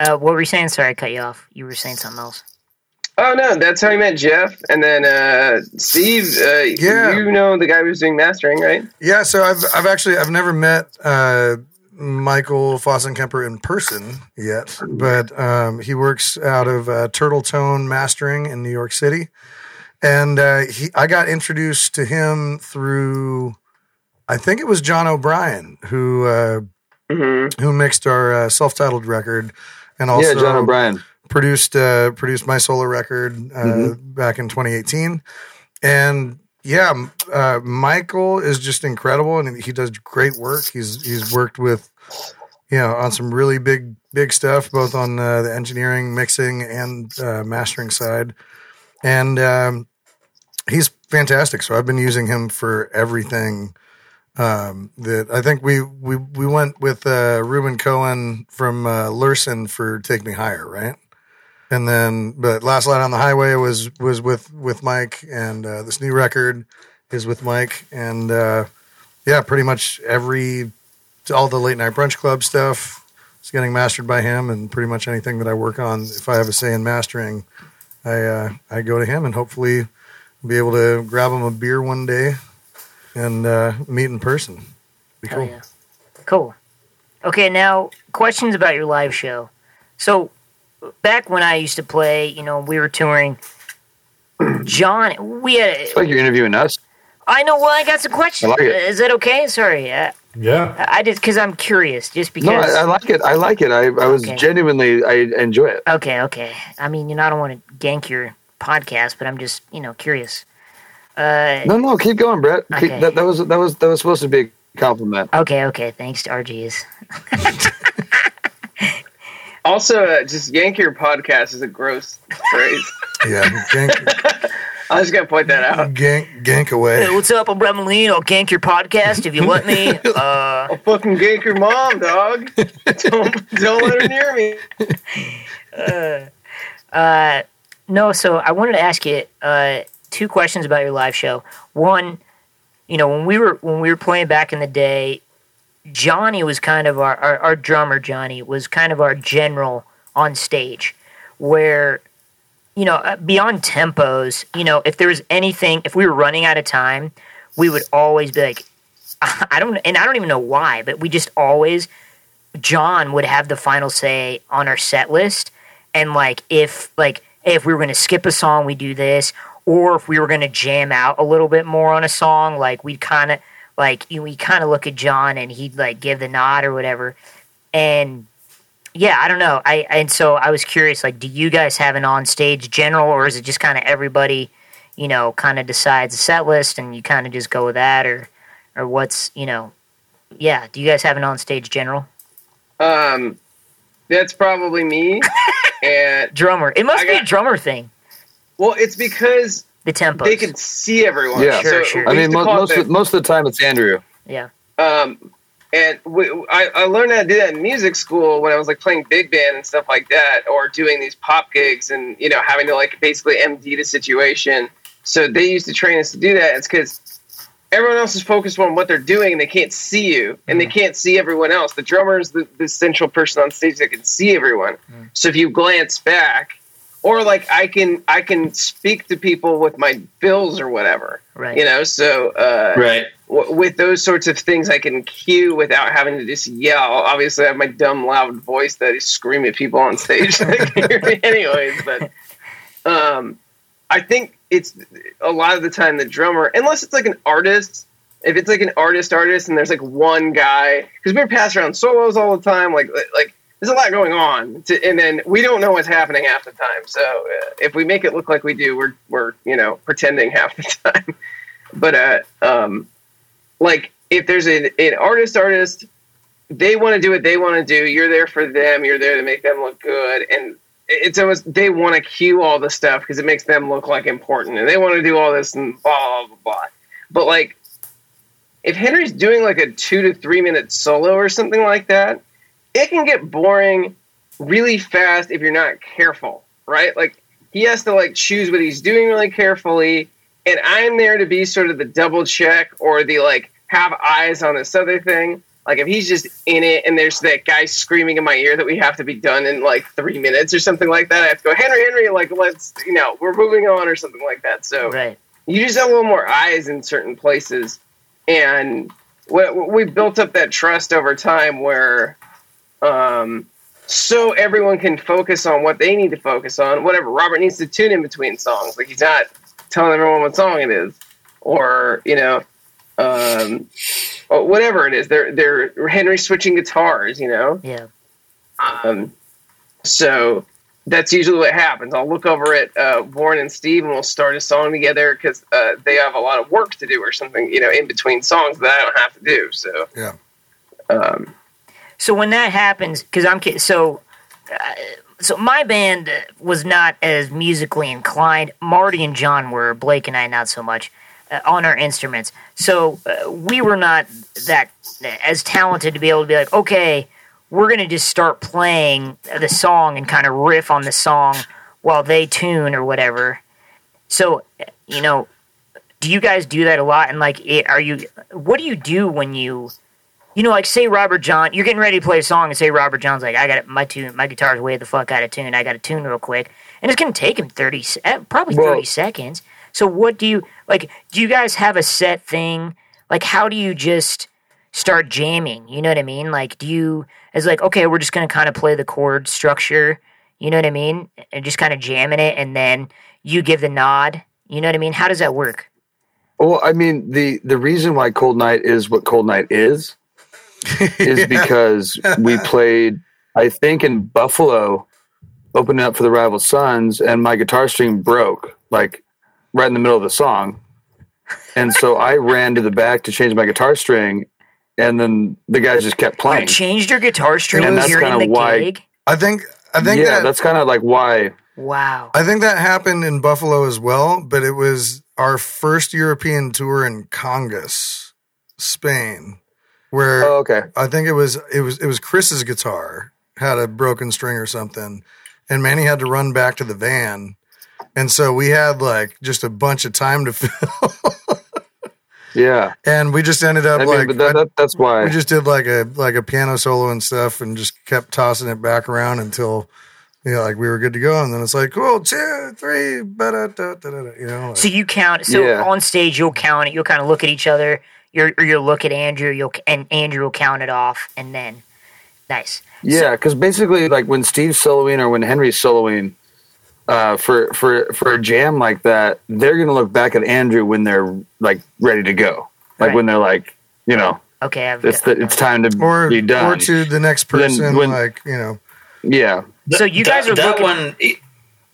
F: Uh, what were you saying sorry i cut you off you were saying something else
E: Oh no, that's how I met Jeff, and then uh, Steve. Uh,
A: Yeah.
E: you know the guy who was doing mastering, right?
A: Yeah, so I've I've actually I've never met uh, Michael Fossenkemper in person yet, but um, he works out of uh, Turtle Tone Mastering in New York City, and uh, he I got introduced to him through I think it was John O'Brien who uh,
E: hmm
A: who mixed our uh, self-titled record, and also
C: yeah, John O'Brien.
A: produced uh, produced my solo record uh,
C: Mhm.
A: back in 2018, and yeah, uh, Michael is just incredible, and he does great work. He's he's worked with you know on some really big big stuff, both on uh, the engineering, mixing, and uh, mastering side, and um, he's fantastic. So I've been using him for everything. Um, that I think we we we went with uh, Reuben Cohen from uh, Lurssen for "Take Me Higher," right? And then, but "Last Light on the Highway" was was with with Mike, and uh, this new record is with Mike, and uh, yeah, pretty much every all the late night brunch club stuff is getting mastered by him, and pretty much anything that I work on, if I have a say in mastering, I uh, I go to him, and hopefully be able to grab him a beer one day and uh, meet in person. Be
F: Hell
A: cool.
F: yeah. Cool. Okay, now questions about your live show. So, back when I used to play, you know, we were touring. John, we had.
C: It's like you're interviewing us.
F: I know. Well, I got some questions.
C: I like it.
F: Is that okay? Sorry, uh,
B: Yeah.
F: I just because I'm curious. Just because.
C: No, I, I like it. I like it. I, I was
F: Okay.
C: genuinely. I enjoy it.
F: okay, okay. I mean, you know, I don't want to gank your podcast, but I'm just, you know, curious. Uh,
C: No, no, keep going, Brett. Keep, that, that was that was that was supposed to be a compliment.
F: okay, okay. Thanks to RGs.
E: Also, uh, just yank your podcast is a gross phrase.
A: Yeah, gank,
E: I was gonna point that out.
A: gank, gank
F: Hey,
A: away.
F: what's up? I'm Brett Maline. I'll gank your podcast if you let me. Uh,
E: I'll fucking gank your mom, dog. don't don't let her near me.
F: Uh, no, so I wanted to ask you uh, two questions about your live show. One, you know, when we were when we were playing back in the day, Johnny was kind of our, our, our drummer. Johnny was kind of our general on stage, where you know uh, beyond tempos, you know, if there was anything, if we were running out of time, we would always be like, I don't, and I don't even know why, but we just always. John would have the final say on our set list and like if like if we were going to skip a song we do this or if we were going to jam out a little bit more on a song like we'd kind of like you we kind of look at john and he'd like give the nod or whatever. And yeah i don't know. I and so i was curious like do you guys have an on stage general or is it just kind of everybody you know kind of decides the set list and you kind of just go with that or or what's you know? Yeah do you guys have an on stage general?
E: Um, that's probably me. and
F: drummer. It must be a drummer thing
E: well, it's because
F: the tempo
E: they can see everyone.
C: Yeah.
F: Sure,
E: So
F: sure.
C: I mean,
E: used
C: most most, of, most of the time it's Andrew.
F: yeah
E: Um, and we, I, I learned how to do that in music school when I was like playing big band and stuff like that, or doing these pop gigs and you know having to like basically MD the situation. So they used to train us to do that. It's because everyone else is focused on what they're doing and they can't see you and they can't see everyone else. The drummer is the, the central person on stage that can see everyone. So if you glance back, or like I can I can speak to people with my bills or whatever,
F: right
E: you know. So uh,
D: Right.
E: w- with those sorts of things, I can cue without having to just yell. Obviously, I have my dumb, loud voice that I scream at people on stage. They can hear me anyways, but um, I think it's a lot of the time the drummer, unless it's like an artist. If it's like an artist, artist, and there's like one guy, because we're passing around solos all the time, like like there's a lot going on, to, and then we don't know what's happening half the time. So uh, if we make it look like we do, we're we're you know pretending half the time. But uh, um, like if there's an, an artist artist they want to do what they want to do. You're there for them. You're there to make them look good. And it's almost they want to cue all the stuff because it makes them look like important. And they want to do all this and blah blah blah blah. But like if henry's doing like a two to three minute solo or something like that it can get boring really fast if you're not careful right like he has to like choose what he's doing really carefully and i'm there to be sort of the double check or the like have eyes on this other thing like if he's just in it and there's that guy screaming in my ear that we have to be done in like three minutes or something like that, I have to go, Henry, Henry, like let's you know, we're moving on or something like that. So
F: right
E: you just have a little more eyes in certain places. And we, we built up that trust over time where um so everyone can focus on what they need to focus on. Whatever Robert needs to tune in between songs. Like he's not telling everyone what song it is. Or, you know, um oh, whatever it is. They're they're Henry switching guitars, you know.
F: Yeah.
E: Um, so that's usually what happens. I'll look over at uh, Warren and Steve, and we'll start a song together because uh, they have a lot of work to do or something, you know, in between songs that I don't have to do. So
A: Yeah.
E: um,
F: So when that happens, because I'm so, uh, so my band was not as musically inclined. Marty and John were. Blake and I not so much uh, on our instruments. So uh, we were not that as talented to be able to be like, okay, we're gonna just start playing the song and kind of riff on the song while they tune or whatever. So you know, do you guys do that a lot? And like, it, are you? What do you do when you? You know, like say Robert John, you're getting ready to play a song, and say Robert John's like, I got it, my tune, my guitar's way the fuck out of tune. I got to tune real quick, and it's gonna take him thirty, eh, probably
C: Well-
F: thirty seconds. So what do you like? Do you guys have a set thing? Like, how do you just start jamming? You know what I mean? Like, do you as like, okay, we're just gonna kind of play the chord structure. You know what I mean? And just kind of jamming it, and then you give the nod. You know what I mean? How does that work?
C: Well, I mean, the the reason why Cold Night is what Cold Night is is because we played, I think, in Buffalo, opening up for the Rival Sons, and my guitar string broke like right in the middle of the song, and so I ran to the back to change my guitar string, and then the guys just kept
F: You
C: playing.
F: changed your guitar string
C: And that's kinda why-
F: gig.
A: I think I think
C: yeah,
A: that
C: that's kind of like why.
F: Wow.
A: I think that happened in Buffalo as well, but it was our first European tour in Congas, Spain, where
C: Oh, okay.
A: I think it was it was it was Chris's guitar had a broken string or something, and Manny had to run back to the van, and so we had like just a bunch of time to fill,
C: Yeah,
A: and we just ended up
C: I mean,
A: like
C: but that, that, that's why.
A: we just did like a like a piano solo and stuff, and just kept tossing it back around until. You know, like we were good to go, and then it's like, cool, two, three. You know, like-
F: So you count. So
C: Yeah.
F: on stage, you'll count it. You'll kind of look at each other. You're, or you'll look at Andrew. You'll and Andrew will count it off, and then nice.
C: Yeah, because basically, like when Steve's soloing or when Henry's soloing, uh, for for for a jam like that, they're gonna look back at Andrew when they're like ready to go, like
F: Right.
C: when they're like, you know,
F: Okay, I've
C: it's the, it's time to
A: or
C: be done.
A: or to the next person,
C: when-
A: like you know,
C: yeah,
F: So you guys
D: that,
F: are
D: that
F: looking-
D: one e-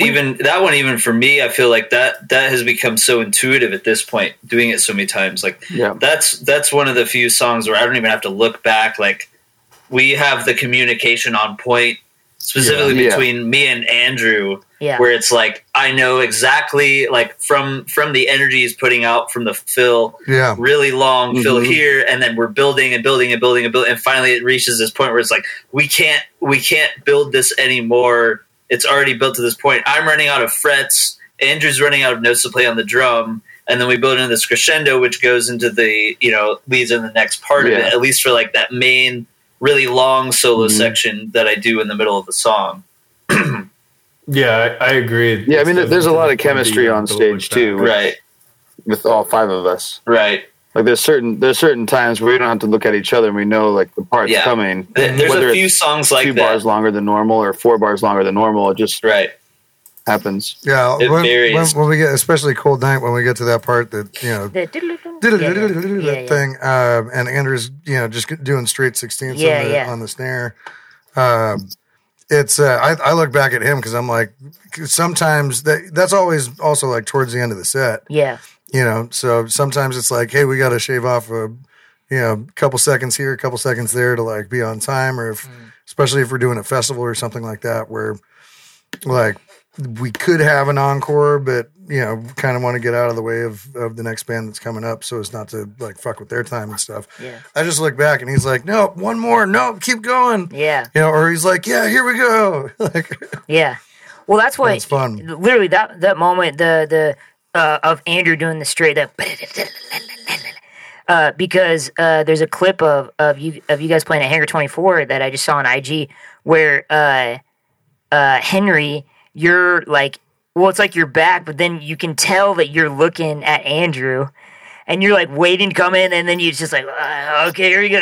D: even that one even for me i feel like that that has become so intuitive at this point doing it so many times like
C: yeah,
D: that's that's one of the few songs where i don't even have to look back like we have the communication on point specifically
C: Yeah.
D: between me and andrew
F: yeah.
D: where it's like i know exactly like from from the energy he's putting out from the fill
A: yeah,
D: really long fill
C: Mhm.
D: here and then we're building and building and building and building and finally it reaches this point where it's like we can't we can't build this anymore it's already built to this point i'm running out of frets andrew's running out of notes to play on the drum and then we build into this crescendo which goes into the you know leads in the next part of it at least for like that main really long solo
C: Mhm.
D: section that i do in the middle of the song
B: Yeah, I, I agree.
C: yeah. I mean, there's a lot of chemistry on stage
B: back.
C: too,
D: right
C: with all five of us.
D: right
C: Like there's certain there's certain times where we don't have to look at each other and we know like the part's
D: Yeah.
C: coming.
D: There's
C: Whether
D: a few songs like
C: two
D: that
C: bars longer than normal or four bars longer than normal. It just
D: right
C: happens.
A: yeah.
D: It
A: when,
D: varies.
A: when, when we get, especially cold night, when we get to that part that you know,
F: yeah.
A: thing, um, and Andrew's you know just doing straight sixteenths
F: Yeah,
A: on, the,
F: yeah.
A: on the snare. Um, it's uh, I, I look back at him because I'm like sometimes that that's always also like towards the end of the set.
F: Yeah,
A: you know so sometimes it's like hey we got to shave off a you know couple seconds here a couple seconds there to like be on time or if mm. especially if we're doing a festival or something like that where like we could have an encore but you know kind of want to get out of the way of of the next band that's coming up so as not to like fuck with their time and stuff.
F: Yeah,
A: i just look back and he's like no one more. No keep going.
F: Yeah,
A: you know or he's like yeah here we go. Like
F: yeah. Well, that's what
A: it's fun.
F: literally that that moment the the uh, of Andrew doing the straight up uh, because uh, there's a clip of of you of you guys playing at Hangar 24 that I just saw on IG where uh, uh, Henry you're like well it's like you're back but then you can tell that you're looking at Andrew and you're like waiting to come in and then you just like uh, okay here we go.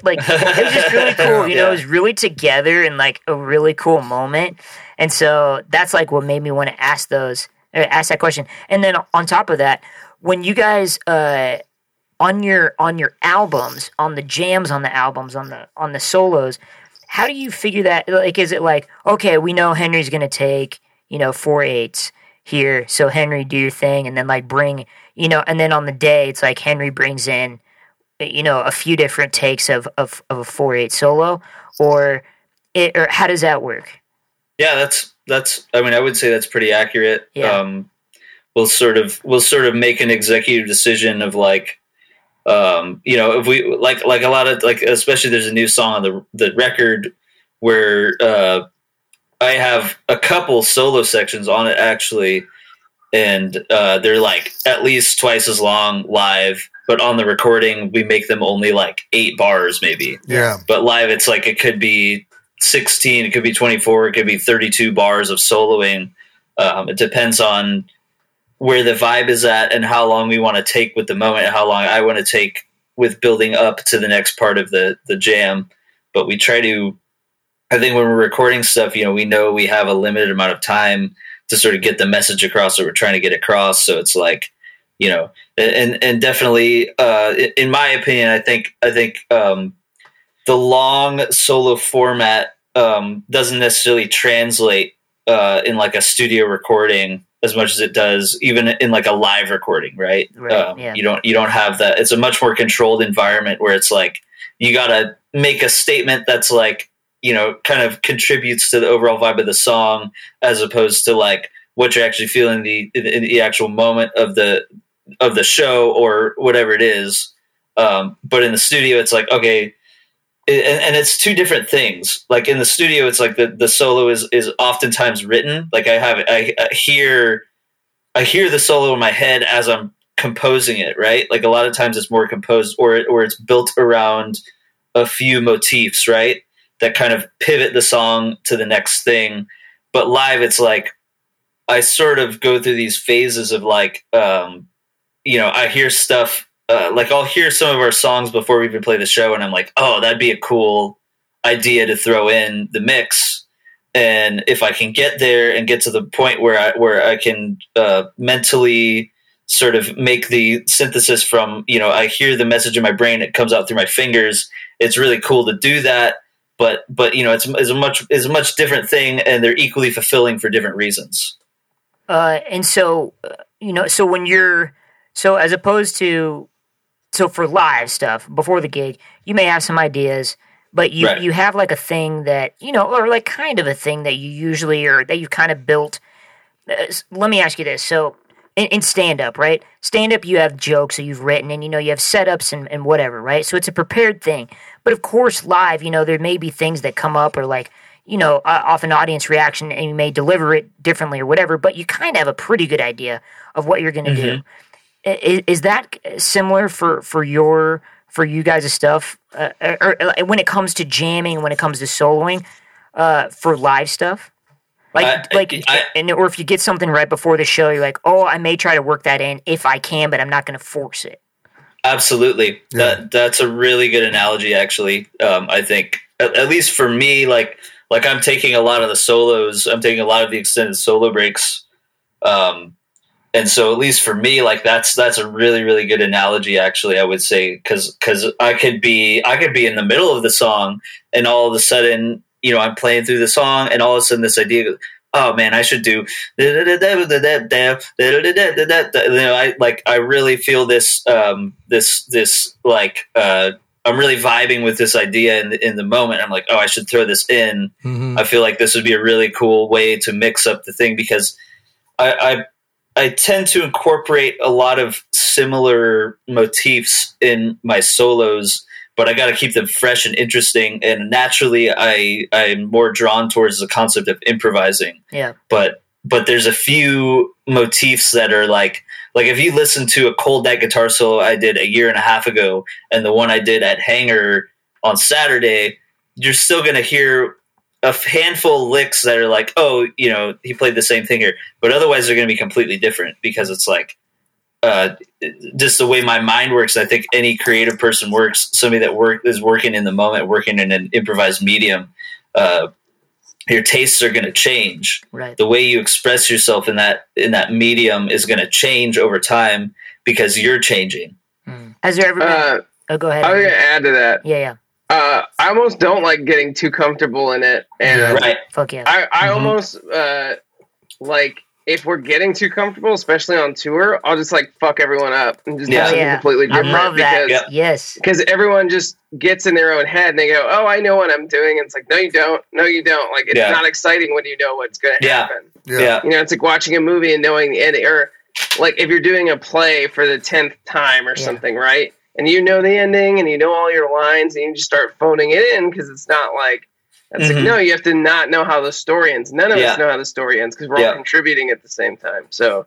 F: Like it was just really cool you know it was really together and like a really cool moment. And so that's like what made me want to ask those ask that question and then on top of that when you guys uh on your on your albums, on the jams on the albums, on the on the solos, how do you figure that like is it like, okay, we know Henry's gonna take, you know, four eights here, so Henry do your thing and then like bring you know, and then on the day it's like Henry brings in you know, a few different takes of of, of a four eight solo or it, or how does that work?
D: Yeah, that's that's. I mean, I would say that's pretty accurate.
F: Yeah.
D: Um, we'll sort of we'll sort of make an executive decision of like, um, you know, if we like like a lot of like especially there's a new song on the the record where uh, I have a couple solo sections on it actually, and uh, they're like at least twice as long live. But on the recording, we make them only like eight bars, maybe
A: Yeah.
D: but live it's like it could be 16 it could be 24 it could be 32 bars of soloing. Um, it depends on where the vibe is at and how long we want to take with the moment and how long i want to take with building up to the next part of the the jam. But we try to i think when we're recording stuff you know we know we have a limited amount of time to sort of get the message across that we're trying to get across. So it's like you know and and definitely uh in my opinion i think i think um the long solo format um, doesn't necessarily translate uh, in like a studio recording as much as it does even in like a live recording, right?
F: Right,
D: Um,
F: yeah.
D: You don't you don't have that. It's a much more controlled environment where it's like you got to make a statement that's like you know kind of contributes to the overall vibe of the song as opposed to like what you're actually feeling the in the actual moment of the of the show or whatever it is. Um, but in the studio, it's like okay, and, and it's two different things. Like in the studio, it's like the, the solo is is oftentimes written. Like I have I, I hear I hear the solo in my head as I'm composing it. Right. Like a lot of times it's more composed or or it's built around a few motifs. Right. That kind of pivot the song to the next thing. But live, it's like I sort of go through these phases of like, um, you know, I hear stuff uh, like I'll hear some of our songs before we even play the show, and I'm like, oh, that'd be a cool idea to throw in the mix. And if I can get there and get to the point where I where I can uh, mentally sort of make the synthesis from you know I hear the message in my brain, it comes out through my fingers. It's really cool to do that, but but you know it's, it's a much is a much different thing, and they're equally fulfilling for different reasons.
F: Uh, and so, uh, you know, so when you're, so as opposed to, so for live stuff before the gig, you may have some ideas, but you
D: Right.
F: you have like a thing that you know, or like kind of a thing that you usually or that you kind of built. Uh, let me ask you this: so in, in stand up, right? Stand up, you have jokes that you've written, and you know you have setups and, and whatever, right? So it's a prepared thing. But of course, live, you know, there may be things that come up or like you know uh, off an audience reaction, and you may deliver it differently or whatever. But you kind of have a pretty good idea of what you're going to do. Is, is that similar for for your for you guys' stuff, uh, or, or when it comes to jamming, when it comes to soloing, uh, for live stuff? Like,
D: I-
F: like,
D: I-
F: and or if you get something right before the show, you're like, oh, I may try to work that in if I can, but I'm not going to force it.
D: Absolutely.
A: Yeah.
D: That that's a really good analogy actually. Um, I think at, at least for me like like I'm taking a lot of the solos, I'm taking a lot of the extended solo breaks. Um, and so at least for me like that's that's a really really good analogy actually I would say cuz cuz I could be I could be in the middle of the song and all of a sudden, you know, I'm playing through the song and all of a sudden this idea oh man, I should do you know, I like I really feel this um this this like uh I'm really vibing with this idea in the, in the moment. I'm like, oh, I should throw this in.
A: Mhm.
D: I feel like this would be a really cool way to mix up the thing because I, I tend to incorporate a lot of similar motifs in my solos, but I got to keep them fresh and interesting. And naturally, I I'm more drawn towards the concept of improvising.
F: Yeah.
D: But but there's a few motifs that are like like if you listen to a cold night guitar solo I did a year and a half ago, and the one I did at Hangar on Saturday, you're still gonna hear a handful of licks that are like, oh, you know, he played the same thing here, but otherwise they're going to be completely different because it's like uh, just the way my mind works. I think any creative person works. Somebody that work is working in the moment, working in an improvised medium. Uh, your tastes are going to change.
F: Right.
D: The way you express yourself in that in that medium is going to change over time because you're changing.
F: Mm. Has there ever been?
E: Uh,
F: oh, go ahead.
E: I was gonna add to that.
F: yeah, yeah.
E: Uh, I almost don't like getting too comfortable in it, and
A: Yeah.
D: Right.
F: Fuck yeah.
E: I, I
B: Mhm.
E: almost uh, like if we're getting too comfortable, especially on tour, I'll just like fuck everyone up and just do
D: Yeah.
E: something
F: Yeah.
E: completely
F: I
E: different
F: love that.
E: because
D: Yeah.
F: Yes.
E: because everyone just gets in their own head and they go, "Oh, I know what I'm doing." And it's like, no, you don't. No, you don't. Like, it's
D: Yeah.
E: not exciting when you know what's going to
D: Yeah.
E: happen.
A: Yeah.
D: Yeah.
E: You know, it's like watching a movie and knowing the ending, or like if you're doing a play for the tenth time or
F: Yeah.
E: something, right? And you know the ending and you know all your lines and you just start phoning it in because it's not like. It's
D: Mhm.
E: like no, you have to not know how the story ends. None of
D: Yeah.
E: us know how the story ends because we're
D: Yeah.
E: all contributing at the same time. So,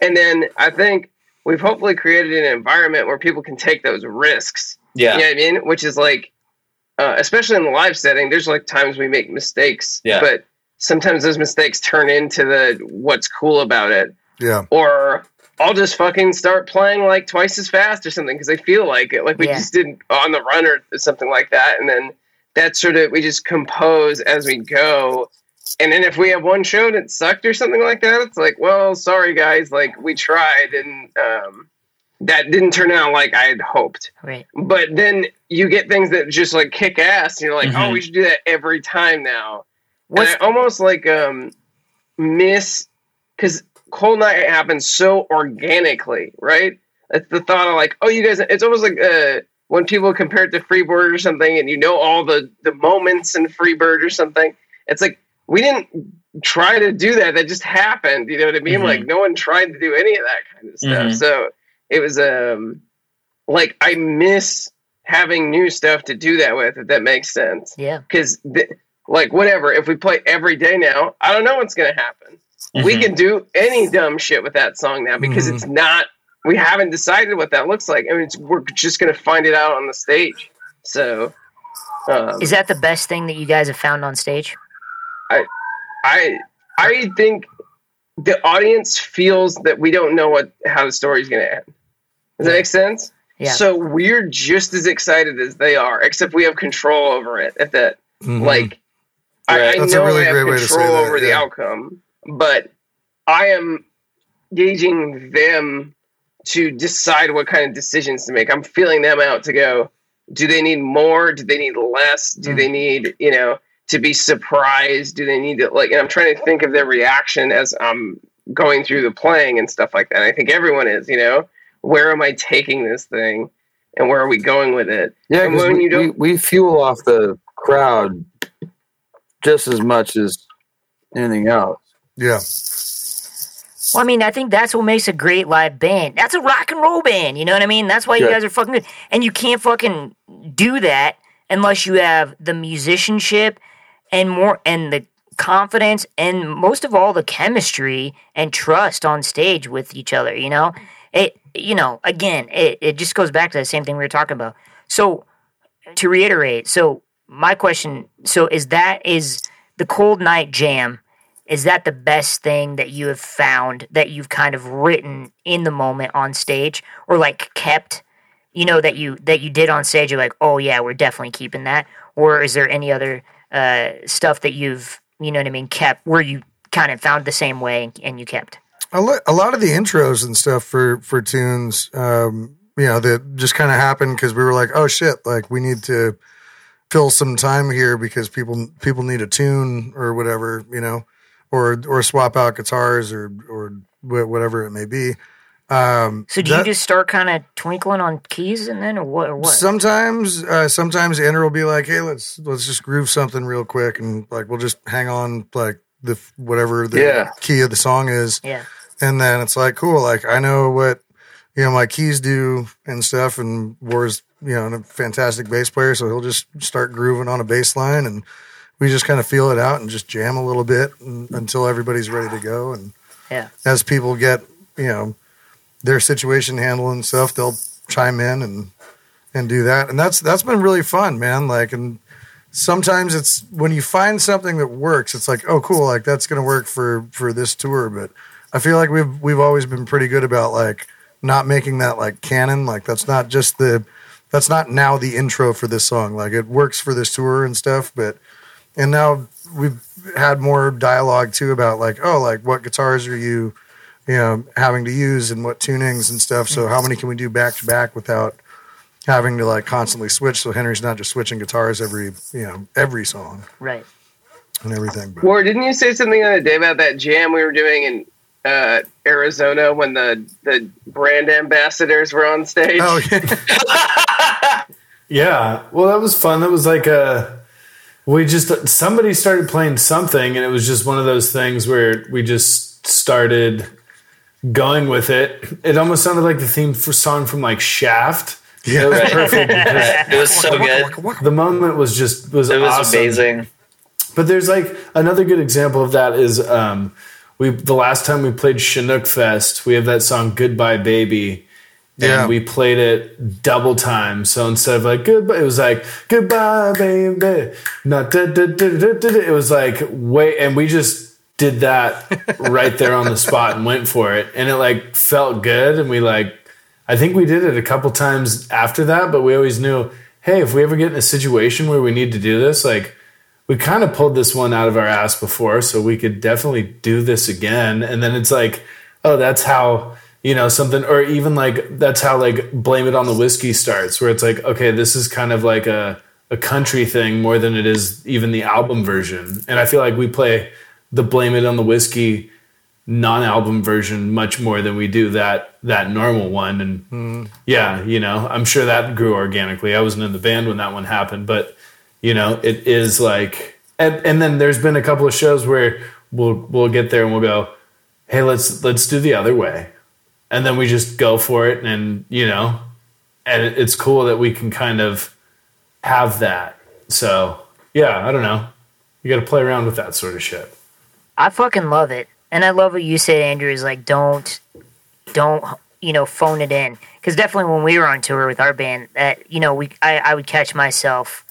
E: and then I think we've hopefully created an environment where people can take those risks.
D: Yeah.
E: You know what I mean? Which is like, uh, especially in the live setting, there's like times we make mistakes,
D: Yeah.
E: but sometimes those mistakes turn into the what's cool about it.
A: Yeah.
E: Or I'll just fucking start playing like twice as fast or something because I feel like it, like we
F: Yeah.
E: just did on the run or something like that, and then that's sort of we just compose as we go. And then if we have one show that sucked or something like that, it's like, well, sorry guys, like we tried and um, that didn't turn out like I had hoped
F: Right.
E: but then you get things that just like kick ass and you're like
D: Mhm.
E: oh we should do that every time now
F: What's
E: and i almost like um miss because cold night happens so organically right? It's the thought of like oh you guys it's almost like uh when people compare it to freebird or something and you know all the the moments in freebird or something it's like we didn't try to do that. That just happened. You know what i mean?
D: Mhm.
E: like no one tried to do any of that kind of stuff.
D: Mhm.
E: so it was um like i miss having new stuff to do that with if that makes sense.
F: Yeah.
E: because th- like whatever if we play every day now i don't know what's going to happen we can do any dumb shit with that song now because
A: Mhm.
E: it's not we haven't decided what that looks like i mean we're just going to find it out on the stage so um,
F: Is that the best thing that you guys have found on stage?
E: i i I think the audience feels that we don't know what how the story's going to end does that make sense
F: Yeah.
E: so we're just as excited as they are except we have control over it at that
A: Mhm.
E: Like, I,
D: Right.
E: I
A: That's a
E: know
A: really
E: I have
A: great way to say
E: control
A: that,
E: over the outcome, but I am gauging them to decide what kind of decisions to make. I'm feeling them out to go. Do they need more? Do they need less? Do
A: Hmm.
E: they need you know to be surprised? Do they need to like? And I'm trying to think of their reaction as I'm going through the playing and stuff like that. I think everyone is. You know, where am I taking this thing, and where are we going with it?
C: Yeah,
E: when
C: we,
E: you don't-
C: we, we fuel off the crowd just as much as anything else.
A: Yeah.
F: Well, I mean, I think that's what makes a great live band. That's a rock and roll band. You know what I mean? That's why you
C: Yeah.
F: guys are fucking good. And you can't fucking do that unless you have the musicianship and more and the confidence and most of all the chemistry and trust on stage with each other. You know, it. You know, again, it it just goes back to the same thing we were talking about. So to reiterate, so my question, so is that is the cold night jam? Is that the best thing that you have found that you've kind of written in the moment on stage or like kept? You know that you that you did on stage you're like oh yeah we're definitely keeping that. Or is there any other uh stuff that you've you know what i mean kept where you kind of found the same way and you kept?
A: A, a lot of the intros and stuff for for tunes um you know that just kind of happened because we were like oh shit like we need to fill some time here because people people need a tune or whatever you know or or swap out guitars or or whatever it may be. Um
F: so do you just start kind of twinkling on keys and then or what or what?
A: Sometimes, uh, sometimes Andrew will be like, "Hey, let's let's just groove something real quick," and like we'll just hang on like the whatever the
C: Yeah.
A: key of the song is,
F: yeah.
A: And then it's like, cool, like I know what you know my keys do and stuff, and War's you know a fantastic bass player, so he'll just start grooving on a bass line, and we just kind of feel it out and just jam a little bit and, until everybody's ready to go, and
F: yeah
A: as people get you know their situation handled and stuff, they'll chime in and and do that, and that's that's been really fun, man. Like, and sometimes it's when you find something that works, it's like, oh, cool, like that's gonna work for for this tour. But I feel like we've we've always been pretty good about like not making that like canon. Like that's not just the that's not now the intro for this song. Like it works for this tour and stuff, but and now we've had more dialogue too about like oh like what guitars are you you know having to use and what tunings and stuff so how many can we do back to back without having to like constantly switch. So Henry's not just switching guitars every you know every song
F: Right.
A: and everything. But
E: War, didn't you say something the other day about that jam we were doing in uh, Arizona when the the brand ambassadors were on stage?
A: oh yeah,
B: Yeah, well, that was fun. That was like a we just somebody started playing something, and it was just one of those things where we just started going with it. It almost sounded like the theme for song from like Shaft.
A: Yeah.
B: it was perfect because
D: It was so good.
B: the moment was just was
D: It was
B: awesome.
D: amazing.
B: But there's like another good example of that is um, we the last time we played Chinook Fest, we have that song "Goodbye Baby."
A: Yeah.
B: And we played it double time. So instead of like goodbye, it was like goodbye, baby. Not da, da, da, da, da, da. It was like wait, and we just did that right there on the spot and went for it, and it like felt good. And we like, I think we did it a couple times after that, but we always knew, hey, if we ever get in a situation where we need to do this, like we kind of pulled this one out of our ass before, so we could definitely do this again. And then it's like, oh, that's how you know something, or even like that's how like blame it on the whiskey starts, where it's like, okay, this is kind of like a a country thing more than it is even the album version. And I feel like we play the blame it on the whiskey non-album version much more than we do that that normal one. And hmm. yeah you know i'm sure that grew organically. I wasn't in the band when that one happened but you know it is like and, and then there's been a couple of shows where we'll we'll get there and we'll go hey let's let's do the other way and then we just go for it and you know and it, it's cool that we can kind of have that so yeah i don't know you got to play around with that sort of shit
F: I fucking love it, and I love what you said, Andrew. Is like don't, don't you know phone it in because definitely when we were on tour with our band, that you know we I, I would catch myself,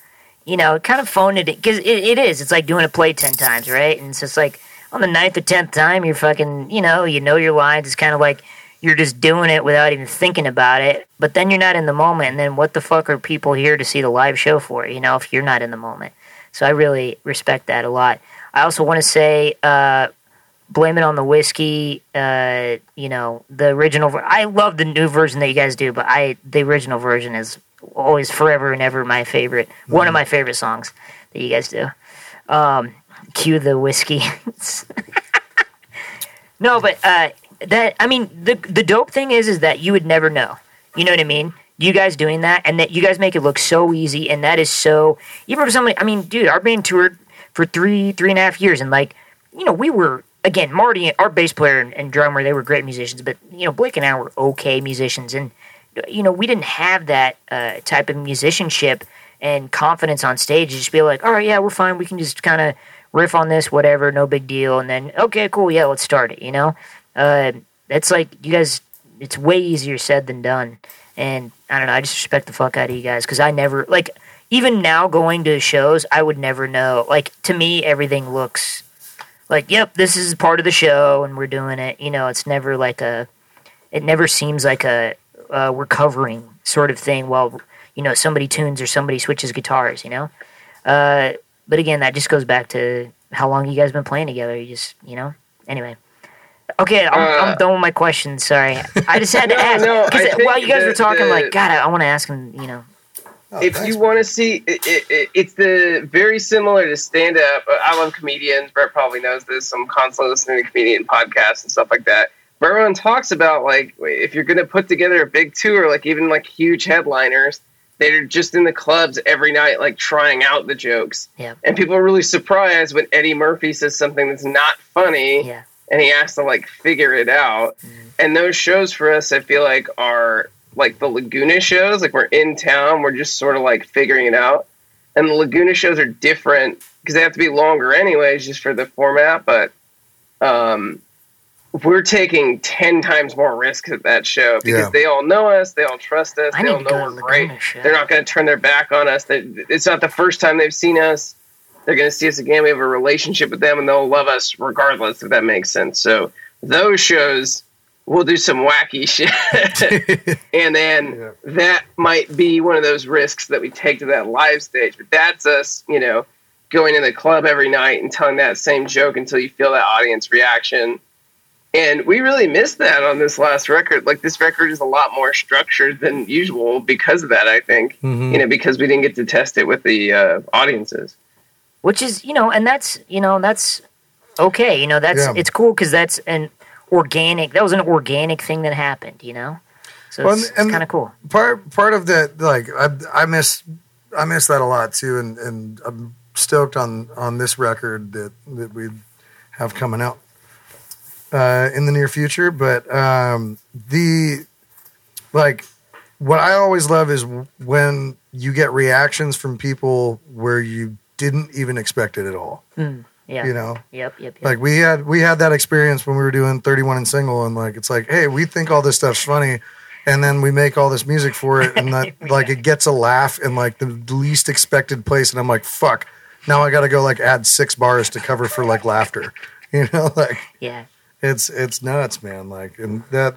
F: you know, kind of phone it because it, it is. It's like doing a play ten times, right? And so it's like on the ninth or tenth time, you're fucking, you know, you know your lines. It's kind of like you're just doing it without even thinking about it. But then you're not in the moment, and then what the fuck are people here to see the live show for? You know, if you're not in the moment. So I really respect that a lot. I also want to say, uh, blame it on the whiskey. Uh, you know, the original. ver- I love the new version that you guys do, but I the original version is always forever and ever my favorite. One of my favorite songs that you guys do. Um, cue the whiskey. no, but uh, that I mean the the dope thing is is that you would never know. You know what I mean? You guys doing that, and that you guys make it look so easy, and that is so. Even for somebody, I mean, dude, our band toured for three three and a half years, and like, you know, we were again Marty, our bass player and, and drummer, they were great musicians, but you know, Blake and I were okay musicians, and you know, we didn't have that uh, type of musicianship and confidence on stage to just be like, all right, yeah, we're fine, we can just kind of riff on this, whatever, no big deal, and then okay, cool, yeah, let's start it, you know. Uh, it's like you guys, it's way easier said than done, and I don't know, I just respect the fuck out of you guys because I never like even now going to shows, I would never know. Like to me, everything looks like, yep, this is part of the show, and we're doing it. You know, it's never like a, it never seems like a uh, we're covering sort of thing while you know somebody tunes or somebody switches guitars. You know, uh, but again, that just goes back to how long you guys been playing together. You just, you know, anyway. Okay, I'm,
E: Uh,
F: I'm done with my questions. Sorry, I just had to
E: No,
F: ask
E: no, I
F: because
E: think
F: while you guys
E: the-
F: were talking,
E: the-
F: like, God, I, I want to ask him. You know,
A: Oh,
E: if
A: thanks,
E: you want to see, it, it, it, it's the very similar to stand up. I love comedians. Brett probably knows this. I'm constantly listening to comedian podcasts and stuff like that. But everyone talks about like if you're going to put together a big tour, like even like huge headliners, they're just in the clubs every night, like trying out the jokes.
F: Yeah.
E: And people are really surprised when Eddie Murphy says something that's not funny
F: yeah,
E: and he has to like figure it out. And those shows for us, I feel like are like the Laguna shows. Like we're in town, we're just sort of like figuring it out. And the Laguna shows are different because they have to be longer anyways, just for the format. But um, we're taking ten times more risks at that show because
A: Yeah.
E: they all know us, they all trust us,
F: I
E: they all know we're great. They're not going to turn their back on us. They, it's not the first time they've seen us. They're going to see us again. We have a relationship with them, and they'll love us regardless. If that makes sense. So those shows, we'll do some wacky shit, and then
A: Yeah.
E: that might be one of those risks that we take to that live stage. But that's us, you know, going to the club every night and telling that same joke until you feel that audience reaction. And we really missed that on this last record. Like this record is a lot more structured than usual because of that. I think
A: Mhm.
E: you know because we didn't get to test it with the uh, audiences.
F: Which is you know and that's you know that's okay you know that's
A: Yeah.
F: it's cool because that's an organic that was an organic thing that happened you know so
A: Well,
F: it's,
A: and-
F: kind of cool
A: part part of that like I, I miss I miss that a lot too and and I'm stoked on on this record that that we have coming out uh in the near future but um the like what I always love is when you get reactions from people where you didn't even expect it at all.
F: Yeah.
A: You know?
F: Yep yep, yep.
A: like we had we had that experience when we were doing 31 and single and like it's like hey we think all this stuff's funny and then we make all this music for it and that like it gets a laugh in like the least expected place and i'm like fuck. Now i gotta go like add six bars to cover for like laughter. You know like
F: yeah.
A: it's it's nuts man. Like and that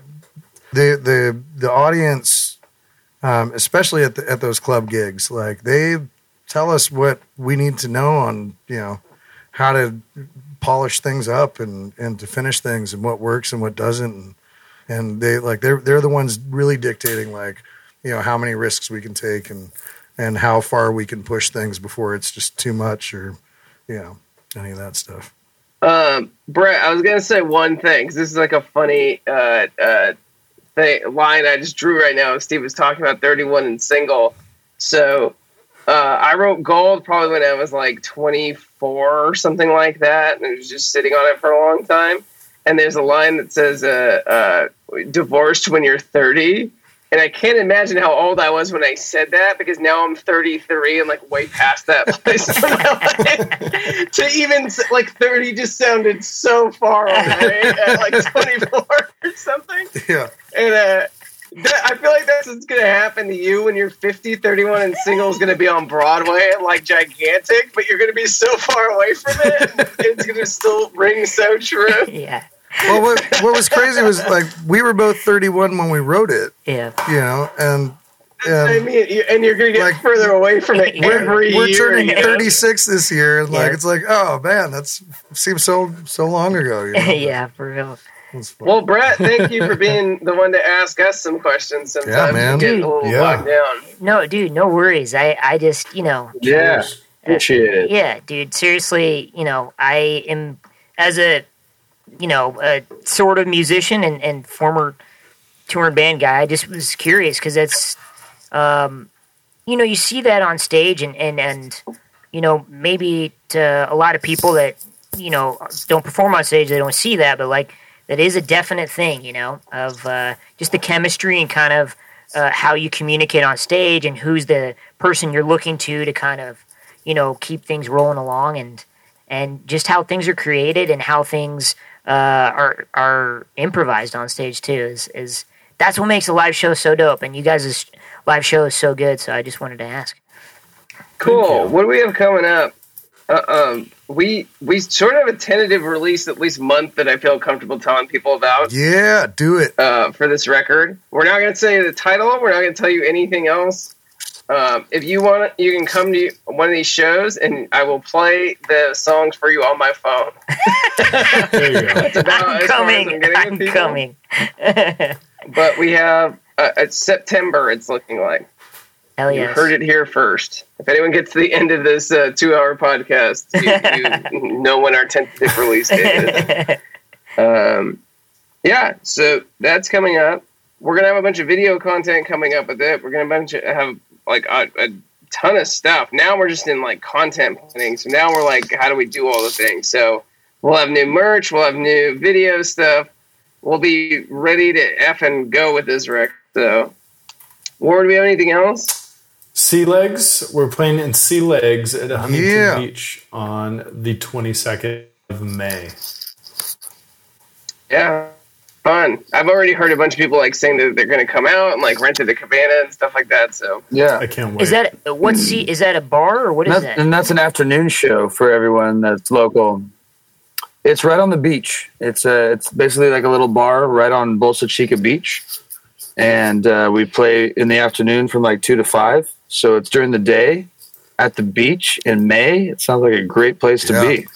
A: the the the audience um especially at the, at those club gigs like they tell us what we need to know on you know how to polish things up and and to finish things and what works and what doesn't and, and they like they're they're the ones really dictating like you know how many risks we can take and and how far we can push things before it's just too much or you know any of that stuff
E: Um, Brett, I was gonna say one thing because this is like a funny uh, uh, thing line I just drew right now. Steve was talking about thirty one and single. So uh, I wrote gold probably when I was like twenty four or something like that, and I was just sitting on it for a long time. And there's a line that says uh, uh, "divorced when you're 30." And I can't imagine how old I was when I said that because now I'm 33 and like way past that place. in my life. to even like 30 just sounded so far away at like 24 or something.
A: yeah
E: And uh, I feel like that's what's going to happen to you when you're 50, 31, and single is going to be on Broadway and like gigantic, but you're going to be so far away from it. it's going to still ring so true.
F: yeah
A: well what what was crazy was like we were both 31 when we wrote it
F: yeah
A: you know and
E: I mean, you- and you're going to get
A: Like,
E: further away from it
F: we're-
E: every
A: we're
E: year.
A: turning
E: you know?
A: 36 this year and like
F: Yeah.
A: it's like oh man that's seems so so long ago you know?
F: yeah for real
A: It's fun.
E: Well, Brett, thank you for being the one to ask us some questions. Sometimes
A: Yeah, man.
E: we get a little
A: Yeah.
E: bogged down.
F: no dude no worries i i just you know
C: Yeah, appreciate it.
F: Yeah, dude. Seriously, you know, I am as a you know a sort of musician and, and former touring band guy. I just was curious because it's um, you know you see that on stage and and and you know maybe to a lot of people that you know don't perform on stage they don't see that, but like that is a definite thing. You know of uh, just the chemistry and kind of. Uh, how you communicate on stage and who's the person you're looking to to kind of you know keep things rolling along and and just how things are created and how things uh, are are improvised on stage too is is that's what makes a live show so dope and you guys' live show is so good so I just wanted to ask
E: Cool. What do we have coming up? Uh, um, we we sort of have a tentative release at least month that I feel comfortable telling people about
A: yeah do it
E: uh, for this record. We're not going to say the title. We're not going to tell you anything else. Um, if you want, you can come to one of these shows, and I will play the songs for you on my phone.
B: There you go.
E: That's about
F: I'm
E: as far as
F: coming
E: getting
F: I'm coming
E: But we have uh, it's September. It's looking like.
F: Hell
E: You heard it here first. If anyone gets to the end of this uh, two-hour podcast, you, you know when our tentative release date is. Um, yeah, so that's coming up. We're gonna have a bunch of video content coming up with it. We're gonna bunch of, have like a, a ton of stuff. Now we're just in like content planning. So now we're like, how do we do all the things? So we'll have new merch. We'll have new video stuff. We'll be ready to f and go with this record. So, Ward, do we have anything else?
B: Sea Legs. We're playing in Sea Legs at Huntington
A: Yeah.
B: Beach on the 22nd of May.
E: Yeah, fun. I've already heard a bunch of people like saying that they're going to come out and like rent to the cabana and stuff like that. So
C: Yeah.
B: I can't wait.
F: is that what's see is that a bar or what is
C: That's,
F: that
C: and that's an afternoon show for everyone that's local. It's right on the beach. It's a, it's basically like a little bar right on Bolsa Chica Beach, and uh, we play in the afternoon from like two to five. So it's during the day at the beach in May. It sounds like a great place to
A: Yeah.
C: be.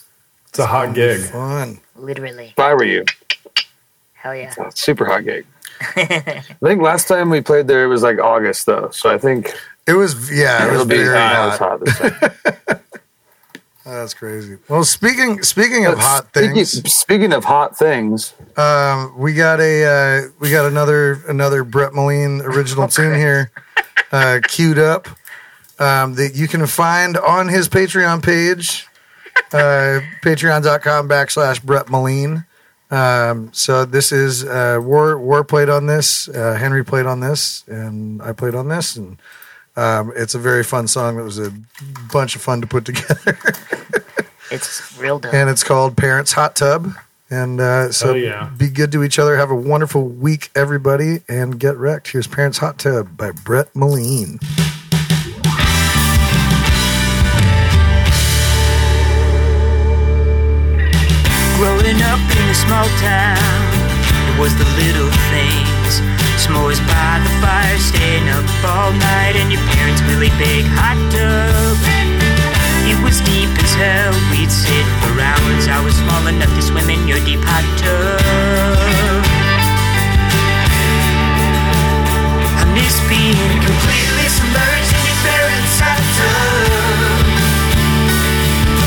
B: it's a hot gig.
A: fun
F: literally
C: If I were you,
G: Hell yeah.
C: Oh, super hot gig. I think last time we played there it was like August though, so I think
A: It was yeah, it was
C: it'll be
A: very
C: not
A: hot.
C: hot.
A: That's crazy. Well, speaking speaking of hot
C: speaking,
A: things,
C: Speaking of hot things,
A: um, we got a uh, we got another another Brett Maline original tune here uh, queued up um, that you can find on his Patreon page, uh, patreon.com backslash Brett Maline. Um, so this is uh, War War played on this, uh, Henry played on this, and I played on this, and um, it's a very fun song. It was a bunch of fun to put together.
G: It's real dope.
A: and it's called Parents Hot Tub. And uh, so
B: Oh, yeah.
A: be good to each other. Have a wonderful week, everybody, and get wrecked. Here's Parents Hot Tub by Brett Maline.
F: Growing up in a small town, it was the little things. S'mores by the fire, staying up all night, and your parents' really big hot tub. It was deep as hell, we'd sit for hours. I was small enough to swim in your deep hot tub. I miss being completely submerged in your parents' hot tub.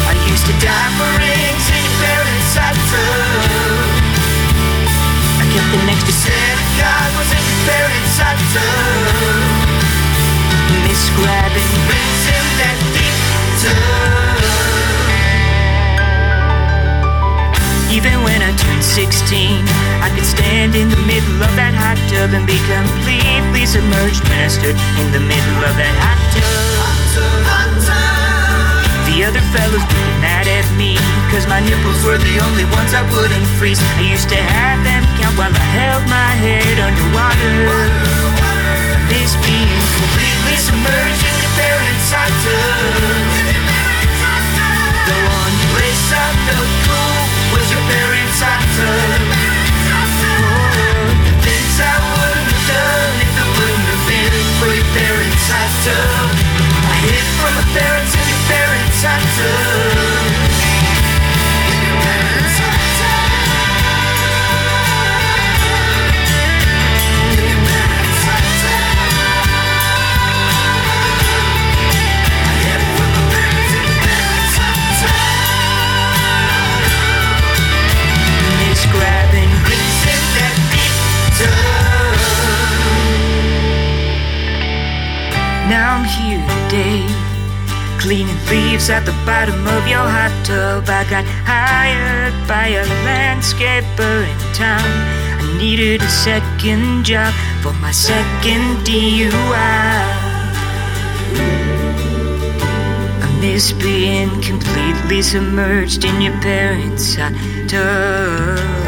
F: I used to die for rings in your parents' hot tub. I kept the next to Santa God was in your parents' hot tub. Miss grabbing Even when I turned 16, I could stand in the middle of that hot tub and be completely submerged stood in the middle of that hot tub. The other fellas looking mad at me Cause my nipples were the only ones I wouldn't freeze. I used to have them count while I held my head underwater. This being completely submerged in your parents' hot tub. The one place I felt cool Oh, I hid from my parents in your parents' hot I'm here today, cleaning leaves at the bottom of your hot tub. I got hired by a landscaper in town. I needed a second job for my second DUI. I miss being completely submerged in your parents' hot tub.